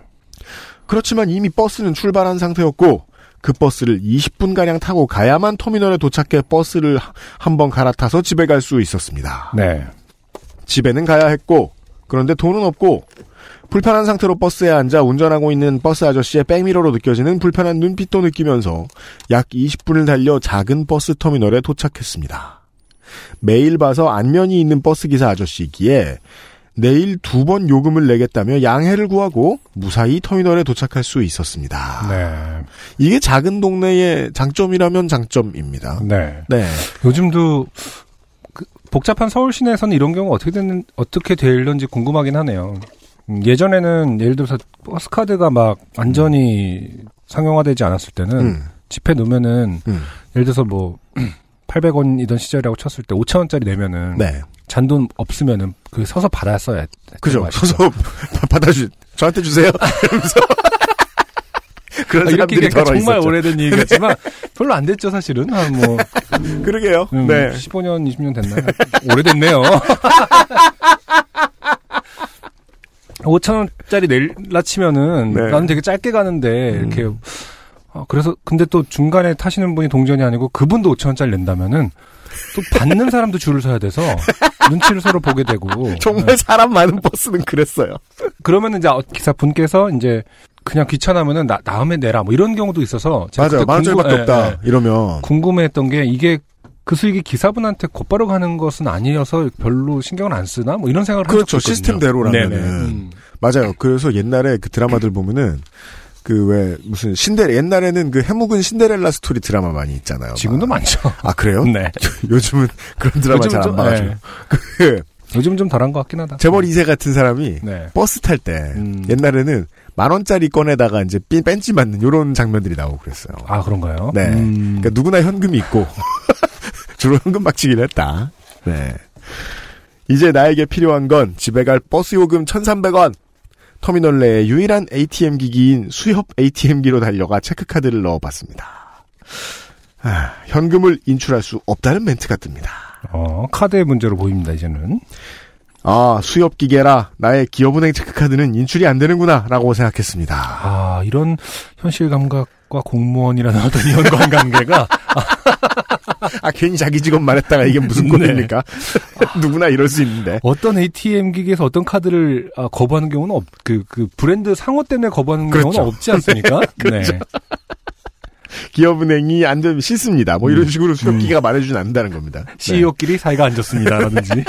그렇지만 이미 버스는 출발한 상태였고 그 버스를 20분 가량 타고 가야만 터미널에 도착해 버스를 한번 갈아타서 집에 갈 수 있었습니다. 네. 집에는 가야 했고 그런데 돈은 없고 불편한 상태로 버스에 앉아 운전하고 있는 버스 아저씨의 백미러로 느껴지는 불편한 눈빛도 느끼면서 약 20분을 달려 작은 버스 터미널에 도착했습니다. 매일 봐서 안면이 있는 버스 기사 아저씨이기에 내일 두 번 요금을 내겠다며 양해를 구하고 무사히 터미널에 도착할 수 있었습니다. 네. 이게 작은 동네의 장점이라면 장점입니다. 네. 네. 요즘도 그 복잡한 서울 시내에서는 이런 경우가 어떻게 되는 어떻게 될런지 궁금하긴 하네요. 음, 예전에는 예를 들어서 버스 카드가 막 완전히 상용화되지 않았을 때는 음. 집에 놓으면은 음. 예를 들어서 뭐 800원이던 시절이라고 쳤을 때 5천 원짜리 내면은 네. 잔돈 없으면은 그 서서 받았어야 그죠. 맛있죠. 서서 받아주, 저한테 주세요. 이러면서. 그런 아, 이렇게 덜어 정말 있었죠. 오래된 얘기겠지만 별로 안 됐죠 사실은 한 뭐 그러게요. 음, 네. 15년 20년 됐나요? 오래됐네요. 5천 원짜리 낼라 치면은 네. 나는 되게 짧게 가는데 음. 이렇게 어, 그래서 근데 또 중간에 타시는 분이 동전이 아니고 그분도 5천 원짜리 낸다면은 또 받는 사람도 줄을 서야 돼서 눈치를 서로 보게 되고 정말 네. 사람 많은 버스는 그랬어요. 그러면은 이제 기사 분께서 이제 그냥 귀찮으면은 나 다음에 내라 뭐 이런 경우도 있어서 제가 맞아요. 그때 만 원짜리밖에 궁금- 예, 없다. 예. 이러면. 궁금해했던 게 이게 그 수익이 기사분한테 곧바로 가는 것은 아니어서 별로 신경을 안 쓰나 뭐 이런 생각을 한 그렇죠. 네네. 음. 맞아요. 그래서 옛날에 그 드라마들 보면은 그 왜 무슨 신데레 옛날에는 그 해묵은 신데렐라 스토리 드라마 많이 있잖아요. 지금도 막. 많죠. 아 그래요? 네. 요즘은 그런 드라마 잘안 좀- 봐가지고 네. 그 요즘 좀 덜한 것 같긴 하다. 재벌 2세 같은 사람이 네. 버스 탈때 음. 옛날에는 만 원짜리 꺼내다가 이제 삐- 벤치 맞는 요런 장면들이 나오고 그랬어요. 아 그런가요? 네. 음. 그러니까 누구나 현금이 있고 주로 현금 박치기를 했다. 네. 이제 나에게 필요한 건 집에 갈 버스 요금 1,300원. 터미널 내의 유일한 ATM 기기인 수협 ATM기로 달려가 체크카드를 넣어봤습니다. 아, 현금을 인출할 수 없다는 멘트가 뜹니다. 어, 카드의 문제로 보입니다 이제는. 아, 수협 기계라 나의 기업은행 체크카드는 인출이 안 되는구나 라고 생각했습니다. 아 이런 현실 감각과 공무원이라는 어떤 연관관계가 아, 괜히 자기 직업 말했다가 이게 무슨 네. 꼴입니까? 누구나 이럴 수 있는데. 어떤 ATM 기기에서 어떤 카드를 아, 거부하는 경우는 없, 그, 그 브랜드 상호 때문에 거부하는 그렇죠. 경우는 없지 않습니까? 그렇죠. 네. 기업은행이 안 되면 싫습니다. 뭐 이런 음. 식으로 수협기가 음. 말해주진 않는다는 겁니다. 네. CEO끼리 사이가 안 좋습니다라든지.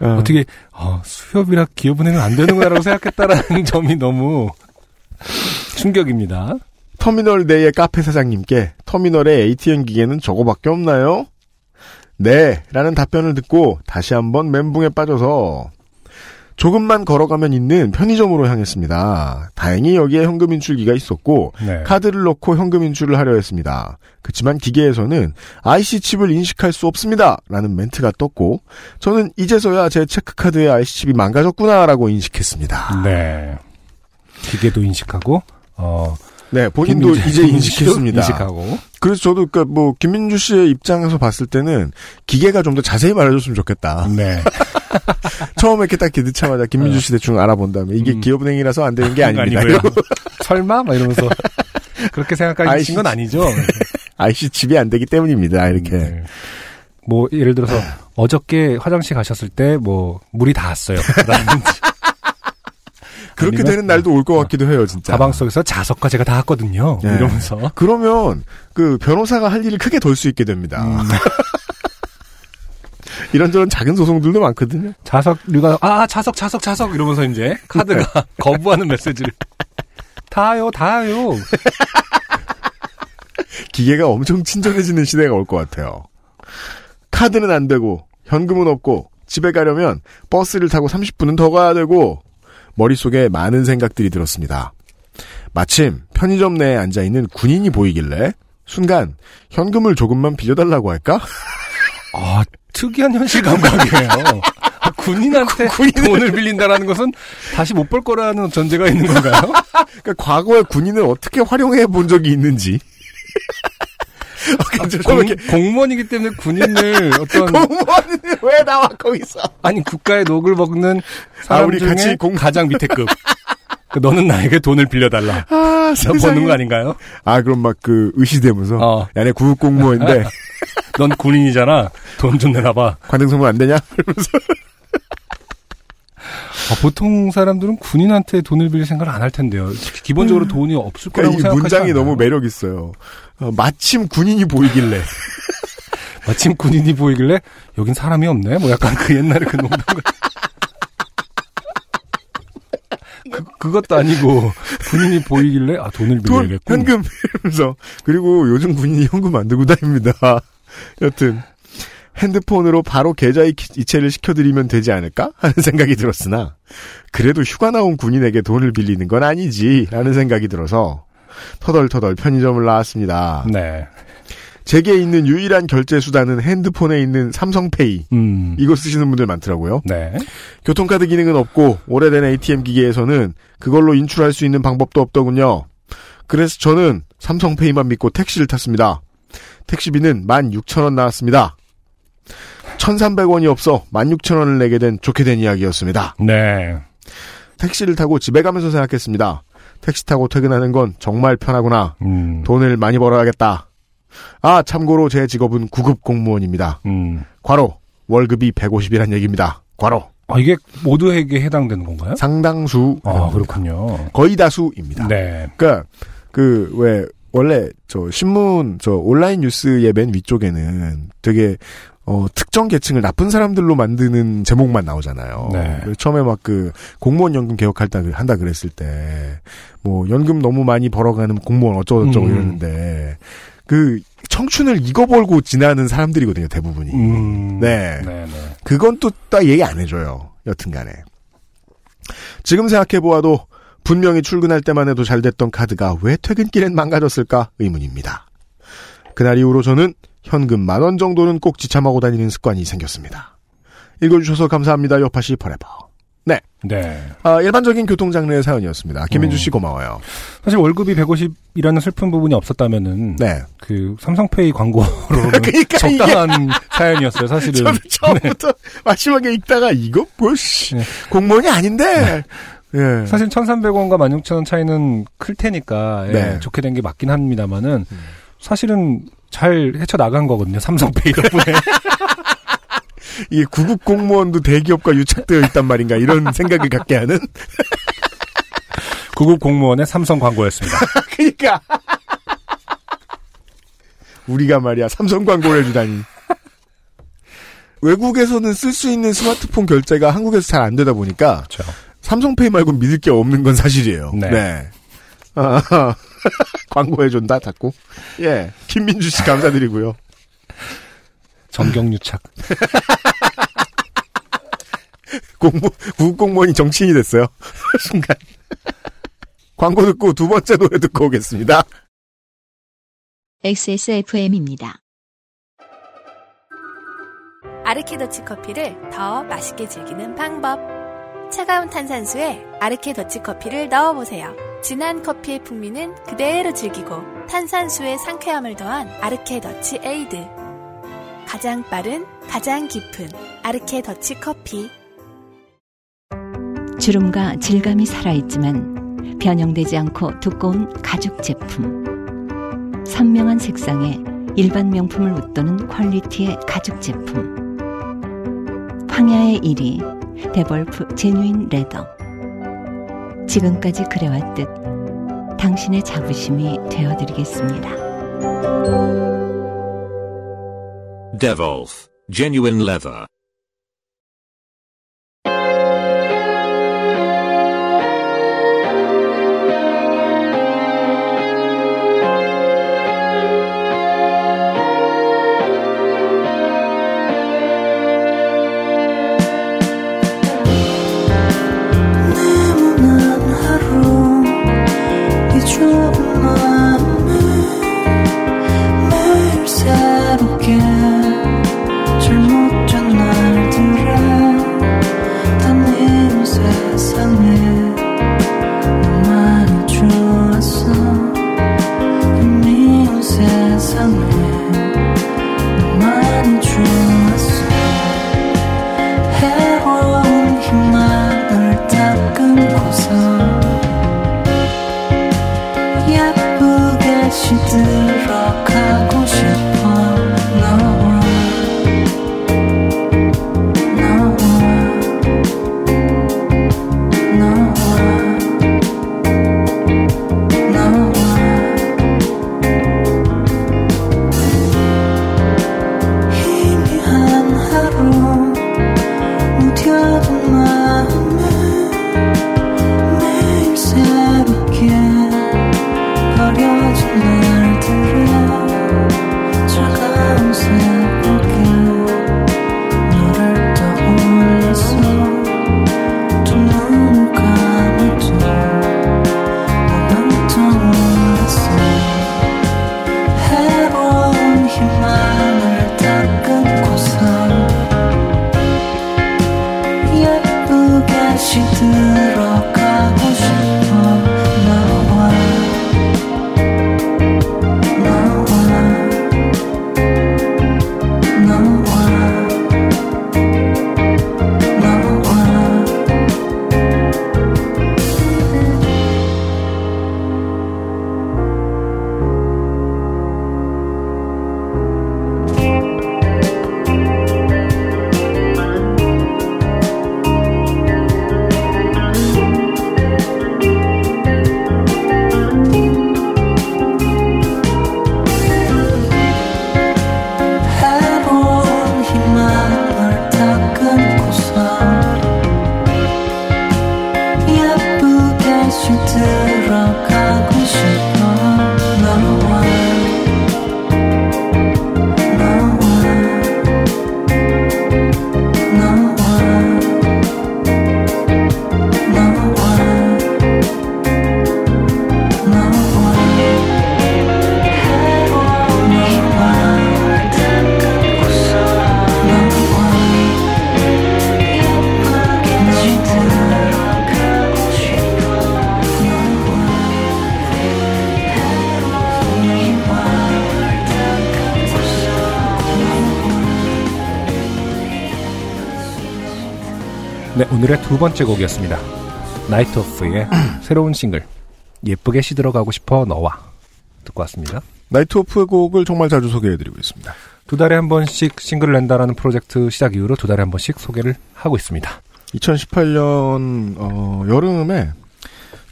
어. 어떻게 어, 수협이라 기업은행은 안 되는구나라고 생각했다라는 점이 너무 충격입니다. 터미널 내의 카페 사장님께 터미널의 ATM 기계는 저거밖에 없나요? 네, 라는 답변을 듣고 다시 한번 멘붕에 빠져서 조금만 걸어가면 있는 편의점으로 향했습니다. 다행히 여기에 현금 인출기가 있었고 네. 카드를 넣고 현금 인출을 하려 했습니다. 그렇지만 기계에서는 IC 칩을 인식할 수 없습니다. 라는 멘트가 떴고 저는 이제서야 제 체크카드의 IC 칩이 망가졌구나라고 인식했습니다. 네. 기계도 인식하고 어 네, 본인도 김민주 이제 인식했습니다. 인식하고 그래서 저도 그니까 뭐 김민주 씨의 입장에서 봤을 때는 기계가 좀 더 자세히 말해줬으면 좋겠다. 네. 처음에 이렇게 딱 넣자마자 김민주 씨 대충 알아본 다음에 이게 음. 기업은행이라서 안 되는 게 아닙니다. 설마 막 이러면서 그렇게 생각하신 아이씨. 건 아니죠. IC 칩이 안 되기 때문입니다. 이렇게. 네. 뭐 예를 들어서 어저께 화장실 가셨을 때 뭐 물이 닿았어요. 그렇게 되는 날도 올 것 같기도 해요, 진짜. 가방 속에서 자석과 제가 닿았거든요. 네. 이러면서 그러면 그 변호사가 할 일을 크게 덜 수 있게 됩니다. 음. 이런저런 작은 소송들도 많거든요. 자석류가 아 자석 자석 자석 이러면서 이제 카드가 거부하는 메시지를 다요 다요. 기계가 엄청 친절해지는 시대가 올 것 같아요. 카드는 안 되고 현금은 없고 집에 가려면 버스를 타고 30분은 더 가야 되고 머릿속에 많은 생각들이 들었습니다. 마침 편의점 내에 앉아 있는 군인이 보이길래 순간 현금을 조금만 빌려달라고 할까? 아 특이한 현실 감각이에요. 아, 군인한테 돈을 빌린다라는 것은 다시 못 볼 거라는 전제가 있는 건가요? 그러니까 과거에 군인을 어떻게 활용해 본 적이 있는지. 어, 좀 공, 공무원이기 때문에 군인을 어떤 공무원이 왜 나와 거기서? 아니 국가의 녹을 먹는 사람 아, 우리 중에 같이 공- 가장 밑에 급. 그 너는 나에게 돈을 빌려달라. 아. 버는 거 아닌가요? 아, 그럼 막 그 의시되면서 어. 야네 구급 공무원인데 넌 군인이잖아. 돈 좀 내놔봐. 관등성문 안 되냐? 아, 보통 사람들은 군인한테 돈을 빌릴 생각을 안 할 텐데요. 기본적으로 돈이 없을 거라고 그러니까 이 생각하지 문장이 않나요? 너무 매력 있어요. 어, 마침 군인이 보이길래 마침 군인이 보이길래 여긴 사람이 없네. 뭐 약간 그 옛날에 그 농담 같 그, 그것도 아니고 군인이 보이길래 아 돈을 돈 빌려야겠군. 현금 이러면서 그리고 요즘 군인이 현금 안 들고 다닙니다. 여튼 핸드폰으로 바로 계좌 이- 이체를 시켜드리면 되지 않을까 하는 생각이 들었으나 그래도 휴가 나온 군인에게 돈을 빌리는 건 아니지 라는 생각이 들어서 터덜터덜 편의점을 나왔습니다. 네. 제게 있는 유일한 결제 수단은 핸드폰에 있는 삼성페이. 음. 이거 쓰시는 분들 많더라고요. 네. 교통카드 기능은 없고 오래된 ATM 기계에서는 그걸로 인출할 수 있는 방법도 없더군요. 그래서 저는 삼성페이만 믿고 택시를 탔습니다. 택시비는 16,000원 나왔습니다. 1,300원이 없어 16,000원을 내게 된 좋게 된 이야기였습니다. 네. 택시를 타고 집에 가면서 생각했습니다. 택시 타고 퇴근하는 건 정말 편하구나. 음. 돈을 많이 벌어야겠다. 아, 참고로 제 직업은 구급 공무원입니다. 음. 과로, 월급이 150이란 얘기입니다. 과로. 아, 이게 모두에게 해당되는 건가요? 상당수. 아, 그렇군요. 거의 다수입니다. 네. 그러니까 그 왜 원래 저 신문 저 온라인 뉴스의 맨 위쪽에는 되게 어 특정 계층을 나쁜 사람들로 만드는 제목만 나오잖아요. 네. 처음에 막 그 공무원 연금 개혁할다 한다 그랬을 때 뭐 연금 너무 많이 벌어가는 공무원 어쩌고 저쩌고 음. 이러는데 그 청춘을 이거 벌고 지나는 사람들이거든요 대부분이. 음. 네. 네, 네. 그건 또 딱 얘기 안 해줘요. 여튼간에. 지금 생각해 보아도 분명히 출근할 때만 해도 잘 됐던 카드가 왜 퇴근길엔 망가졌을까 의문입니다. 그날 이후로 저는 현금 만 원 정도는 꼭 지참하고 다니는 습관이 생겼습니다. 읽어주셔서 감사합니다. 여파시 퍼레버. 네. 네. 아, 일반적인 교통 장르의 사연이었습니다. 김민주 음. 씨 고마워요. 사실 월급이 150이라는 슬픈 부분이 없었다면은 네. 그 삼성페이 광고로는 그러니까 적당한 사연이었어요. 사실은. 저는 처음부터 마지막에 읽다가 이거 뭐, 씨, 네. 공무원이 아닌데. 예. 사실 1,300원과 16,000원 차이는 클 테니까 예, 네. 좋게 된 게 맞긴 합니다만은 사실은 잘 헤쳐 나간 거거든요. 삼성페이 덕분에. 이 구급 공무원도 대기업과 유착되어 있단 말인가 이런 생각을 갖게 하는. 구급 공무원의 삼성 광고였습니다. 그러니까 우리가 말이야 삼성 광고를 해주다니. 외국에서는 쓸 수 있는 스마트폰 결제가 한국에서 잘 안 되다 보니까 그렇죠. 삼성페이 말고 믿을 게 없는 건 사실이에요. 네. 아, 광고해준다 자꾸. 예, 김민주 씨 감사드리고요. 정경유착. 공무 구급 공무원이 정치인이 됐어요. 순간. 광고 듣고 두 번째 노래 듣고 오겠습니다. XSFM입니다. 아르케더치 커피를 더 맛있게 즐기는 방법. 차가운 탄산수에 아르케 더치 커피를 넣어보세요. 진한 커피의 풍미는 그대로 즐기고 탄산수의 상쾌함을 더한 아르케 더치 에이드. 가장 빠른, 가장 깊은 아르케 더치 커피. 주름과 질감이 살아있지만 변형되지 않고 두꺼운 가죽 제품. 선명한 색상에 일반 명품을 웃도는 퀄리티의 가죽 제품. 황야의 1위 데볼프 genuine leather. 지금까지 그래왔듯 당신의 자부심이 되어드리겠습니다. Devolf, genuine leather. 오늘의 두 번째 곡이었습니다. 나이트 오프의 새로운 싱글 예쁘게 시들어가고 싶어 너와 듣고 왔습니다. 나이트 오프의 곡을 정말 자주 소개해드리고 있습니다. 두 달에 한 번씩 싱글을 낸다라는 프로젝트 시작 이후로 두 달에 한 번씩 소개를 하고 있습니다. 2018년 어, 여름에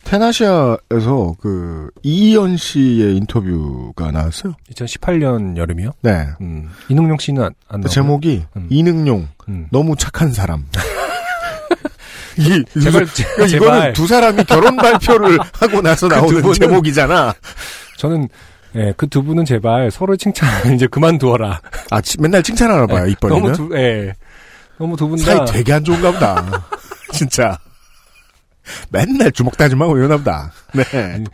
테나시아에서 그 이희연 씨의 인터뷰가 나왔어요. 2018년 여름이요? 네. 음, 이능용 씨는 안, 안 그? 제목이 음. 이능용 음. 너무 착한 사람. 이 제발, 이거- 제발. 이거는 두 사람이 결혼 발표를 하고 나서 그 나오는 두 분은- 제목이잖아. 저는 예, 그 두 분은 제발 서로 칭찬 이제 그만두어라. 아 치- 맨날 칭찬하나 봐요 이번에는. 너무 두, 예. 너무 두분 사이 다. 되게 안 좋은가 보다. 진짜. 맨날 주먹 다짐하고 이러나 보다. 네.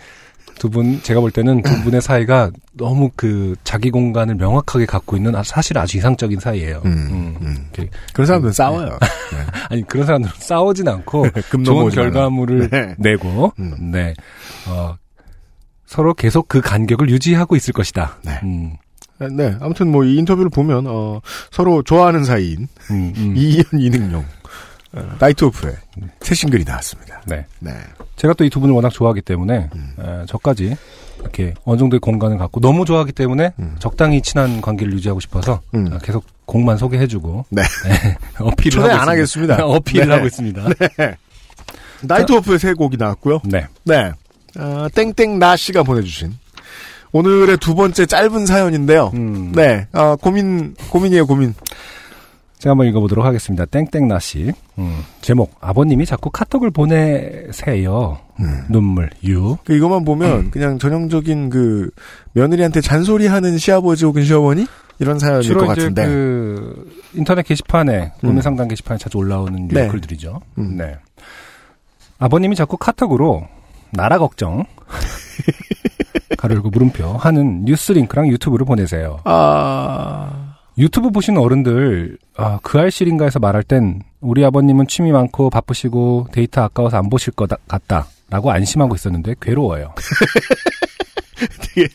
두 분, 제가 볼 때는 두 분의 사이가 너무 그 자기 공간을 명확하게 갖고 있는 아- 사실 아주 이상적인 사이예요. 음, 음. 이렇게 그런 사람들은 싸워요. 아니 그런 사람들은 싸우진 않고 금 좋은. 결과물을 네. 내고 음. 네 어, 서로 계속 그 간격을 유지하고 있을 것이다. 네. 음, 네. 아무튼 뭐 이 인터뷰를 보면 어, 서로 좋아하는 사이인 음, 음. 이희연 이능용 어, 나이트 오프의 새 싱글이 나왔습니다. 네. 네. 제가 또 이 두 분을 워낙 좋아하기 때문에 음. 에, 저까지 이렇게 어느 정도의 공간을 갖고 너무 좋아하기 때문에 음. 적당히 친한 관계를 유지하고 싶어서 음. 어, 계속 곡만 소개해주고 네. 어필을 초대 하고 안 있습니다. 하겠습니다. 어필을 네. 하고 있습니다. 네. 나이트 오프의 새 곡이 나왔고요. 네. 네. 어, 땡땡 나 씨가 보내주신 오늘의 두 번째 짧은 사연인데요. 음. 네. 어, 고민 고민이에요 고민. 제가 한번 읽어보도록 하겠습니다. 땡땡나 씨. 음, 제목 아버님이 자꾸 카톡을 보내세요. 음. 눈물 유. 그 이것만 보면 그냥 전형적인 그 며느리한테 잔소리하는 시아버지 혹은 시어머니 이런 사연일 것 주로 이제 같은데. 그 인터넷 게시판에 음. 고민 상담 게시판에 자주 올라오는 네. 유 글들이죠. 음. 네. 아버님이 자꾸 카톡으로 나라 걱정 가르고 물음표 하는 뉴스 링크랑 유튜브를 보내세요. 아. 유튜브 보시는 어른들 아, 그 알실인가에서 말할 땐 우리 아버님은 취미 많고 바쁘시고 데이터 아까워서 안 보실 것 같다라고 안심하고 있었는데 괴로워요. 되게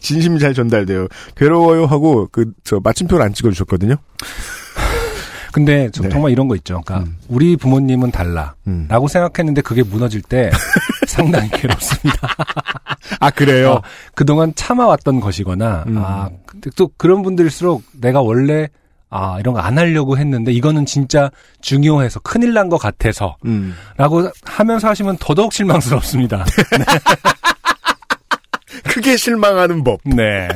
진심이 잘 전달돼요. 괴로워요 하고 그 저 마침표를 안 찍어 주셨거든요. 근데 저- 네. 정말 이런 거 있죠. 그러니까 음. 우리 부모님은 달라. 음. 라고 생각했는데 그게 무너질 때 상당히 괴롭습니다. 아 그래요. 어, 그동안 참아왔던 것이거나 음. 아, 근데 또 그런 분들일수록 내가 원래 아, 이런 거 안 하려고 했는데 이거는 진짜 중요해서 큰일 난 것 같아서 음. 라고 하면서 하시면 더더욱 실망스럽습니다. 크게 실망하는 법. 네.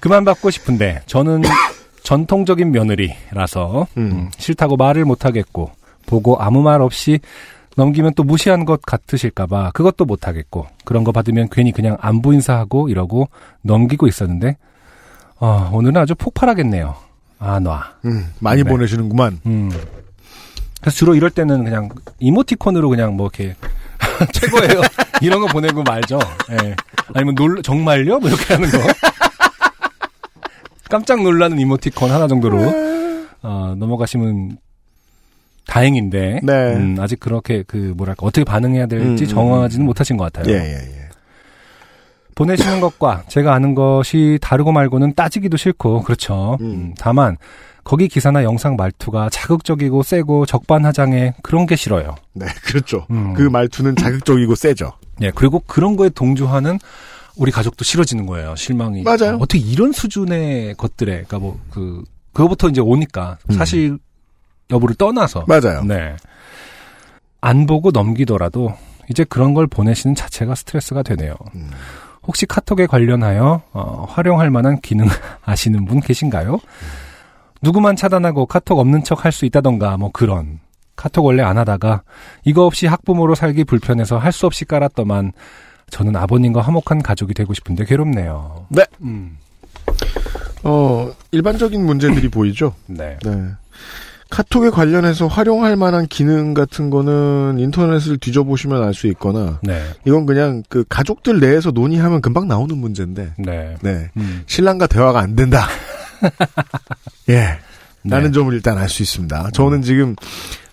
그만 받고 싶은데 저는 전통적인 며느리라서 음. 음, 싫다고 말을 못하겠고 보고 아무 말 없이 넘기면 또 무시한 것 같으실까봐 그것도 못하겠고 그런 거 받으면 괜히 그냥 안부 인사하고 이러고 넘기고 있었는데 어, 오늘은 아주 폭발하겠네요. 아 놔. 음, 많이 네. 보내시는구만. 음. 그래서 주로 이럴 때는 그냥 이모티콘으로 그냥 뭐 이렇게 최고예요. 이런 거 보내고 말죠. 예. 아니면 놀 정말요? 뭐 이렇게 하는 거. 깜짝 놀라는 이모티콘 하나 정도로 어, 넘어가시면 다행인데 네. 음, 아직 그렇게 그 뭐랄까 어떻게 반응해야 될지 음, 정하지는 못하신 것 같아요. 예, 예, 예. 보내시는 것과 제가 아는 것이 다르고 말고는 따지기도 싫고 그렇죠. 음. 음, 다만 거기 기사나 영상 말투가 자극적이고 세고 적반하장해 그런 게 싫어요. 네, 그렇죠. 음. 그 말투는 자극적이고 세죠. 예, 그리고 그런 거에 동조하는 우리 가족도 싫어지는 거예요. 실망이. 맞아요. 어, 어떻게 이런 수준의 것들에, 그러니까 뭐 그 그거부터 이제 오니까 음. 사실 여부를 떠나서 맞아요. 네. 안 보고 넘기더라도 이제 그런 걸 보내시는 자체가 스트레스가 되네요. 음. 혹시 카톡에 관련하여 어, 활용할 만한 기능 아시는 분 계신가요? 누구만 차단하고 카톡 없는 척 할 수 있다던가 뭐 그런 카톡 원래 안 하다가 이거 없이 학부모로 살기 불편해서 할 수 없이 깔았더만 저는 아버님과 화목한 가족이 되고 싶은데 괴롭네요. 네. 음. 어, 일반적인 문제들이 보이죠? 네. 네. 카톡에 관련해서 활용할 만한 기능 같은 거는 인터넷을 뒤져보시면 알 수 있거나, 네. 이건 그냥 그 가족들 내에서 논의하면 금방 나오는 문제인데, 네. 네. 음. 신랑과 대화가 안 된다. 예. 네. 라는 점을 일단 알 수 있습니다. 저는 지금,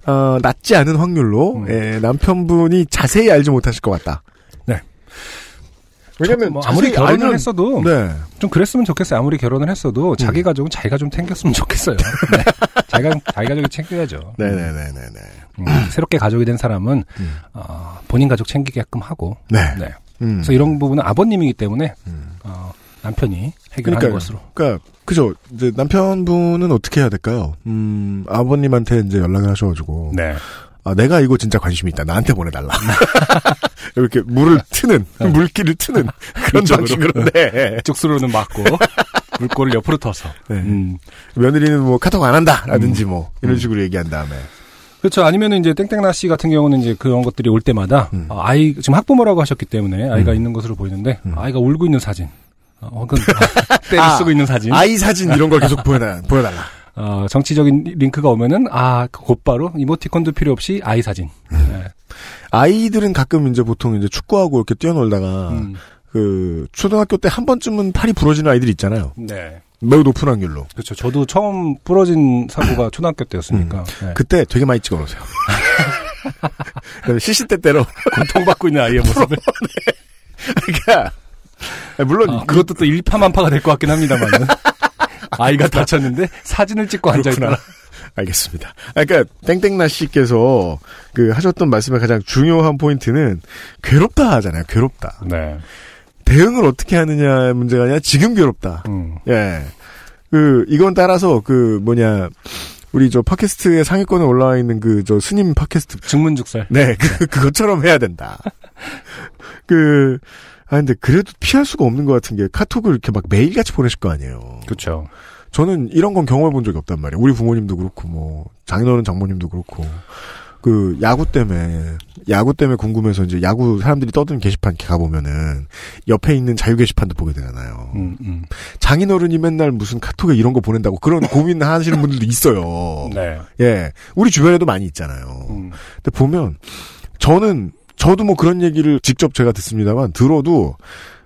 어, 낮지 않은 확률로, 음. 예, 남편분이 자세히 알지 못하실 것 같다. 왜냐면 뭐 아무리 결혼을 알면- 했어도 네. 좀 그랬으면 좋겠어요. 아무리 결혼을 했어도 자기 가족은 자기가 좀 챙겼으면 좋겠어요. 네. 자기가 자기 가족이 챙겨야죠. 네네네네네. 음, 새롭게 가족이 된 사람은 어, 본인 가족 챙기게끔 하고. 네. 음. 그래서 이런 부분은 아버님이기 때문에 어, 남편이 해결하는 그러니까요. 것으로. 그러니까 그죠. 이제 남편분은 어떻게 해야 될까요? 음, 아버님한테 이제 연락을 하셔가지고. 네. 아, 내가 이거 진짜 관심이 있다. 나한테 보내달라. 이렇게 물을 트는, 물기를 트는 그런. 방식으로. 네. 쪽수로는 맞고 물꼬를 옆으로 터서. 네. 음. 며느리는 뭐 카톡 안 한다. 라든지 뭐, 이런 식으로 얘기한 다음에. 그렇죠. 아니면은 이제 땡땡나 씨 같은 경우는 이제 그런 것들이 올 때마다 음. 어, 아이 지금 학부모라고 하셨기 때문에 아이가 있는 것으로 보이는데 아이가 울고 있는 사진. 어, 그건 때를 아, 쓰고 있는 사진. 아이 사진 이런 걸 계속 보여달라. 보여달라. 어, 정치적인 링크가 오면은 아 곧바로 이모티콘도 필요 없이 아이 사진. 음. 네. 아이들은 가끔 이제 보통 이제 축구하고 이렇게 뛰어놀다가, 음. 그, 초등학교 때 한 번쯤은 팔이 부러지는 아이들이 있잖아요. 네. 매우 높은 확률로. 그렇죠. 저도 처음 부러진 사고가 초등학교 때였으니까. 네. 그때 되게 많이 찍어놓으세요. 시시때때로 고통받고 있는 아이의 모습을. 그러니까 물론 아, 그것도 또 일파만파가 될 것 같긴 합니다만은. 아이가 다쳤는데 사진을 찍고 앉아있구나. 알겠습니다. 아, 그러니까 땡땡나 씨께서 그 하셨던 말씀의 가장 중요한 포인트는 괴롭다 하잖아요. 괴롭다. 네. 대응을 어떻게 하느냐의 문제가 아니라 지금 괴롭다. 음. 예. 그 이건 따라서 그 뭐냐 우리 저 팟캐스트의 상위권에 올라와 있는 그 저 스님 팟캐스트 증문죽살. 네, 그, 그것처럼 해야 된다. 그, 아, 근데 그래도 피할 수가 없는 것 같은 게 카톡을 이렇게 막 매일같이 보내실 거 아니에요. 그렇죠. 저는 이런 건 경험해 본 적이 없단 말이에요. 우리 부모님도 그렇고, 뭐, 장인어른 장모님도 그렇고. 그, 야구 때문에, 야구 때문에 궁금해서 이제 야구 사람들이 떠드는 게시판 이렇게 가보면은, 옆에 있는 자유 게시판도 보게 되잖아요. 음, 음. 장인어른이 맨날 무슨 카톡에 이런 거 보낸다고 그런 고민 하시는 분들도 있어요. 네. 예. 우리 주변에도 많이 있잖아요. 음. 근데 보면 저는 저도 뭐 그런 얘기를 직접 제가 듣습니다만 들어도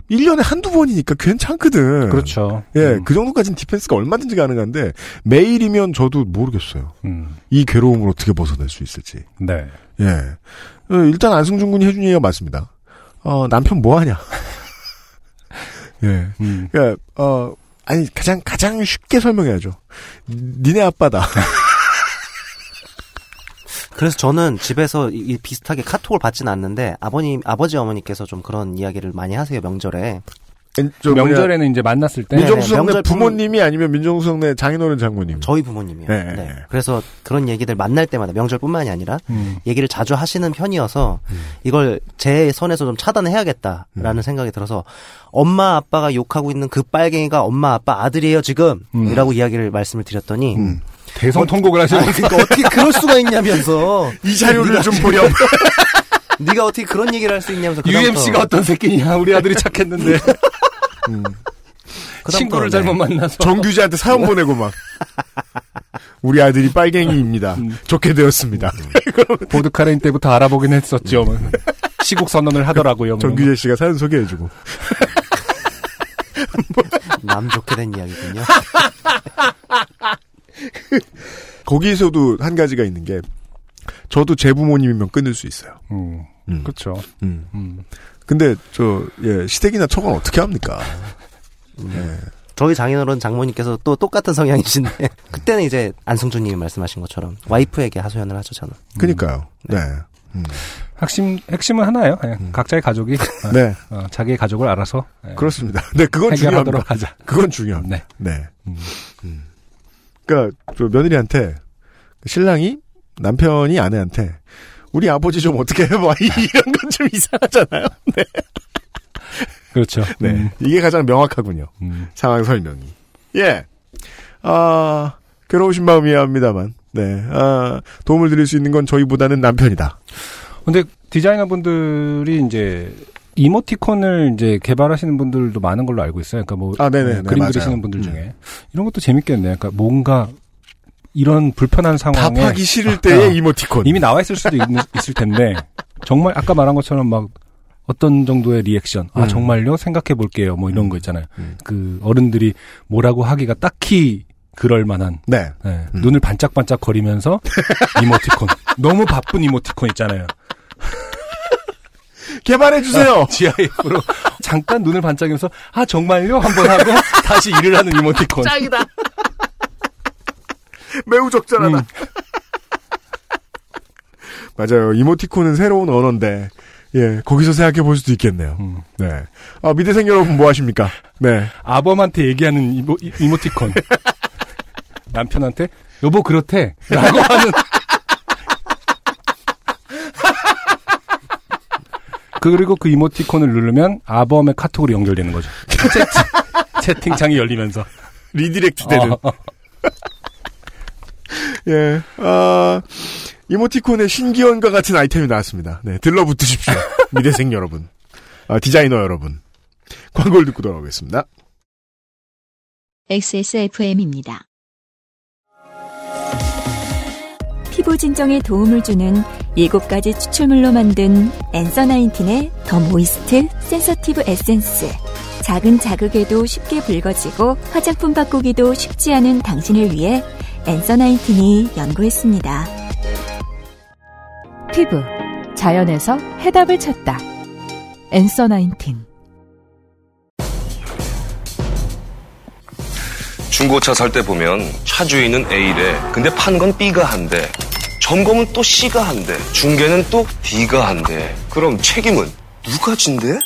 1년에 한두 번이니까 괜찮거든. 그렇죠. 예, 음. 그 정도까지는 디펜스가 얼마든지 가능한데 매일이면 저도 모르겠어요. 음. 이 괴로움을 어떻게 벗어낼 수 있을지. 네. 예. 어, 일단 안승준 군이 해준 얘기가 맞습니다. 어, 남편 뭐 하냐? 예. 음. 그러니까 어 아니 가장 가장 쉽게 설명해야죠. 니네 아빠다. 그래서 저는 집에서 이- 이 비슷하게 카톡을 받지는 않는데 아버님 아버지 어머니께서 좀 그런 이야기를 많이 하세요 명절에 명절에는 이제 만났을 때 민정수석네 명절 부모님이 아니면 민정수석네 장인어른 장모님. 저희 부모님이요. 네. 네. 그래서 그런 얘기들 만날 때마다 명절뿐만이 아니라 음. 얘기를 자주 하시는 편이어서 이걸 제 선에서 좀 차단해야겠다라는 생각이 들어서 엄마 아빠가 욕하고 있는 그 빨갱이가 엄마 아빠 아들이에요 지금 음. 이라고 이야기를 말씀을 드렸더니 대성 통곡을 하시는 아니, 그러니까 어떻게 그럴 수가 있냐면서 이 자료를 좀 보렴. 네가 어떻게 그런 얘기를 할 수 있냐면서 UMC가 어떤 새끼냐 우리 아들이 착했는데 그다음부터 친구를 네. 잘못 만나서 정규제한테 사연 보내고 막. 우리 아들이 빨갱이입니다. 좋게 되었습니다. 보드카레인 때부터 알아보긴 했었죠. 뭐. 시국 선언을 하더라고요. 뭐. 정규제 씨가 사연 소개해주고. 남 좋게 된 이야기군요. 거기에서도 한 가지가 있는 게 저도 제 부모님이면 끊을 수 있어요. 음, 음. 그렇죠. 음. 음. 근데 저 예, 시댁이나 척은 어떻게 합니까? 예. 저희 장인어른 장모님께서 또 똑같은 성향이신데 그때는 이제 안승준님이 말씀하신 것처럼 와이프에게 하소연을 하죠 저는. 그니까요. 네. 음. 핵심 핵심은 하나예요. 예, 각자의 가족이 어, 네. 어, 자기의 가족을 알아서 예, 그렇습니다. 네, 그건 중요합니다. 해결하도록 하자. 그건 중요합니다. 네. 네. 음. 음. 그러니까 저 며느리한테 신랑이 남편이 아내한테 우리 아버지 좀 어떻게 해봐 이런 건 좀 이상하잖아요. 네. 그렇죠. 네. 음, 이게 가장 명확하군요. 음. 상황 설명이. 예. 아, 괴로우신 마음 이해합니다만. 네. 아, 도움을 드릴 수 있는 건 저희보다는 남편이다. 근데 디자이너분들이 이제 이모티콘을 이제 개발하시는 분들도 많은 걸로 알고 있어요. 그러니까 뭐 아, 네네, 예, 네, 그림 맞아요. 그리시는 분들 음. 중에 이런 것도 재밌겠네요. 그러니까 뭔가 이런 불편한 상황에 답하기 싫을 아, 때의 어, 이모티콘. 이미 나와 있을 수도 있, 있을 텐데 정말 아까 말한 것처럼 막 어떤 정도의 리액션 아 음. 정말요 생각해 볼게요 뭐 이런 거 있잖아요 음. 그 어른들이 뭐라고 하기가 딱히 그럴 만한 네. 네, 음. 눈을 반짝반짝 거리면서 이모티콘 너무 바쁜 이모티콘 있잖아요 개발해 주세요. GIF로 잠깐 눈을 반짝이면서 아 정말요? 한번 하고 다시 일을 하는 이모티콘. 짱이다. 매우 적절하다. 음. 맞아요. 이모티콘은 새로운 언어인데, 예, 거기서 생각해 볼 수도 있겠네요. 음. 네. 아, 미대생 여러분 뭐 하십니까? 네. 아범한테 얘기하는 이모, 이- 이모티콘. 남편한테 여보 그렇대 라고 하는 그리고 그 이모티콘을 누르면 아범의 카톡으로 연결되는 거죠. 채팅, 채팅창이 열리면서 redirect 되는. 어. 예, 아, 이모티콘의 신기원과 같은 아이템이 나왔습니다. 네, 들러붙으십시오. 미대생 여러분. 아, 디자이너 여러분. 광고를 듣고 돌아오겠습니다. XSFM입니다. 피부 진정에 도움을 주는 7가지 추출물로 만든 엔서 나인틴의 더 모이스트 센서티브 에센스. 작은 자극에도 쉽게 붉어지고 화장품 바꾸기도 쉽지 않은 당신을 위해 Answer Nineteen이 연구했습니다. 피부 자연에서 해답을 찾다. 엔서 나인틴 중고차 살 때 보면 차 주인은 A래. 근데 판건 B가 한대. 점검은 또 C가 한대. 중개는 또 D가 한대. 그럼 책임은 누가 진대?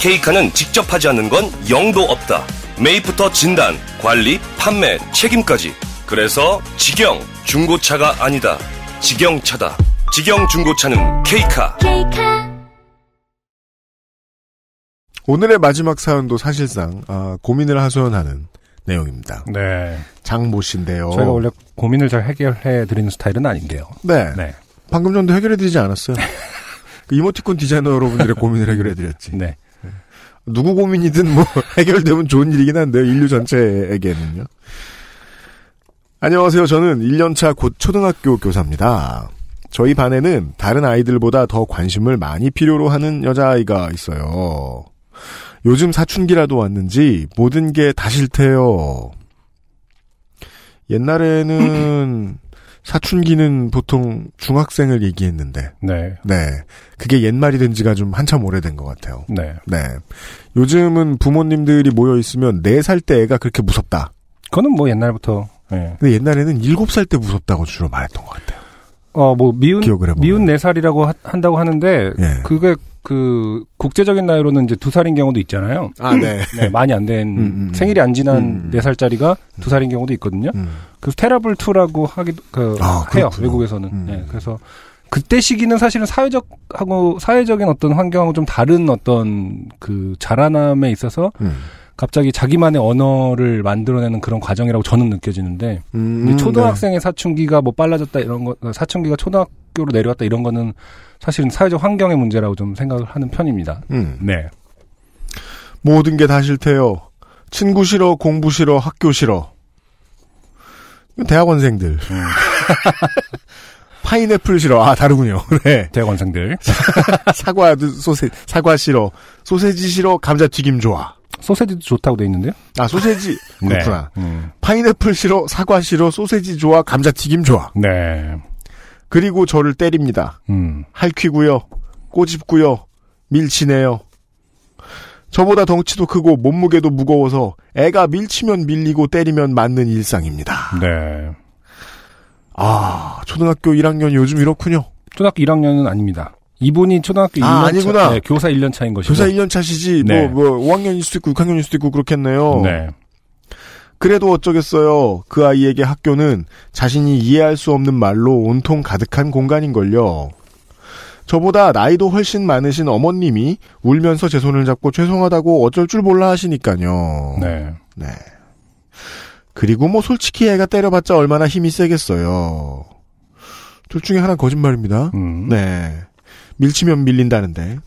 케이카는 직접 하지 않는 건 영도 없다. 매입부터 진단, 관리, 판매, 책임까지. 그래서 직영 중고차가 아니다. 직영차다. 직영 중고차는 케이카. 오늘의 마지막 사연도 사실상, 아, 고민을 하소연하는 내용입니다. 네. 장모 씨인데요. 저희가 원래 고민을 잘 해결해 드리는 스타일은 아닌데요. 네. 네. 방금 전도 해결해 드리지 않았어요. 그 이모티콘 디자이너 여러분들의 고민을 해결해 드렸지. 네. 누구 고민이든 뭐 해결되면 좋은 일이긴 한데요. 인류 전체에게는요. 안녕하세요. 저는 1년차 곧 초등학교 교사입니다. 저희 반에는 다른 아이들보다 더 관심을 많이 필요로 하는 여자아이가 있어요. 요즘 사춘기라도 왔는지 모든 게 다 싫대요. 옛날에는 사춘기는 보통 중학생을 얘기했는데, 네. 네. 그게 옛말이 된 지가 좀 한참 오래된 것 같아요. 네. 네. 요즘은 부모님들이 모여 있으면 4살 때 애가 그렇게 무섭다. 그거는 뭐 옛날부터 예. 근데 옛날에는 7살 때 무섭다고 주로 말했던 것 같아요. 어, 뭐, 미운. 미운 4살이라고 하- 한다고 하는데, 예. 그게, 그, 국제적인 나이로는 이제 2살인 경우도 있잖아요. 아, 네. 많이 안 된, 음, 음. 생일이 안 지난 음. 4살짜리가 2살인 경우도 있거든요. 음. 그래서 테라블2라고 하기도, 그, 아, 해요. 외국에서는. 음. 예, 그래서, 그때 시기는 사실은 사회적하고, 사회적인 어떤 환경하고 좀 다른 어떤 그 자라남에 있어서, 음. 갑자기 자기만의 언어를 만들어내는 그런 과정이라고 저는 느껴지는데, 음, 근데 초등학생의 사춘기가 뭐 빨라졌다 이런 거 사춘기가 초등학교로 내려왔다 이런 거는 사실은 사회적 환경의 문제라고 좀 생각을 하는 편입니다. 음. 네. 모든 게 다 싫대요. 친구 싫어, 공부 싫어, 학교 싫어. 대학원생들. 음. 파인애플 싫어. 아, 다르군요. 네. 대학원생들 사과, 소세, 사과 싫어. 소세지 싫어, 감자튀김 좋아. 소세지도 좋다고 돼 있는데요. 아, 소세지. 그렇구나. 네. 음. 파인애플 싫어, 사과 싫어, 소세지 좋아, 감자튀김 좋아. 네. 그리고 저를 때립니다. 음. 할퀴고요. 꼬집고요. 밀치네요. 저보다 덩치도 크고 몸무게도 무거워서 애가 밀치면 밀리고 때리면 맞는 일상입니다. 네. 아, 초등학교 1학년 요즘 이렇군요. 초등학교 1학년은 아닙니다. 이분이 초등학교 아, 1년 아니구나. 차, 네, 교사 1년 차인 것이고. 교사 1년 차시지, 네. 뭐, 뭐, 5학년일 수도 있고, 6학년일 수도 있고, 그렇겠네요. 네. 그래도 어쩌겠어요. 그 아이에게 학교는 자신이 이해할 수 없는 말로 온통 가득한 공간인걸요. 저보다 나이도 훨씬 많으신 어머님이 울면서 제 손을 잡고 죄송하다고 어쩔 줄 몰라 하시니까요. 네. 네. 그리고 뭐 솔직히 애가 때려봤자 얼마나 힘이 세겠어요. 둘 중에 하나 는 거짓말입니다. 음. 네. 밀치면 밀린다는데.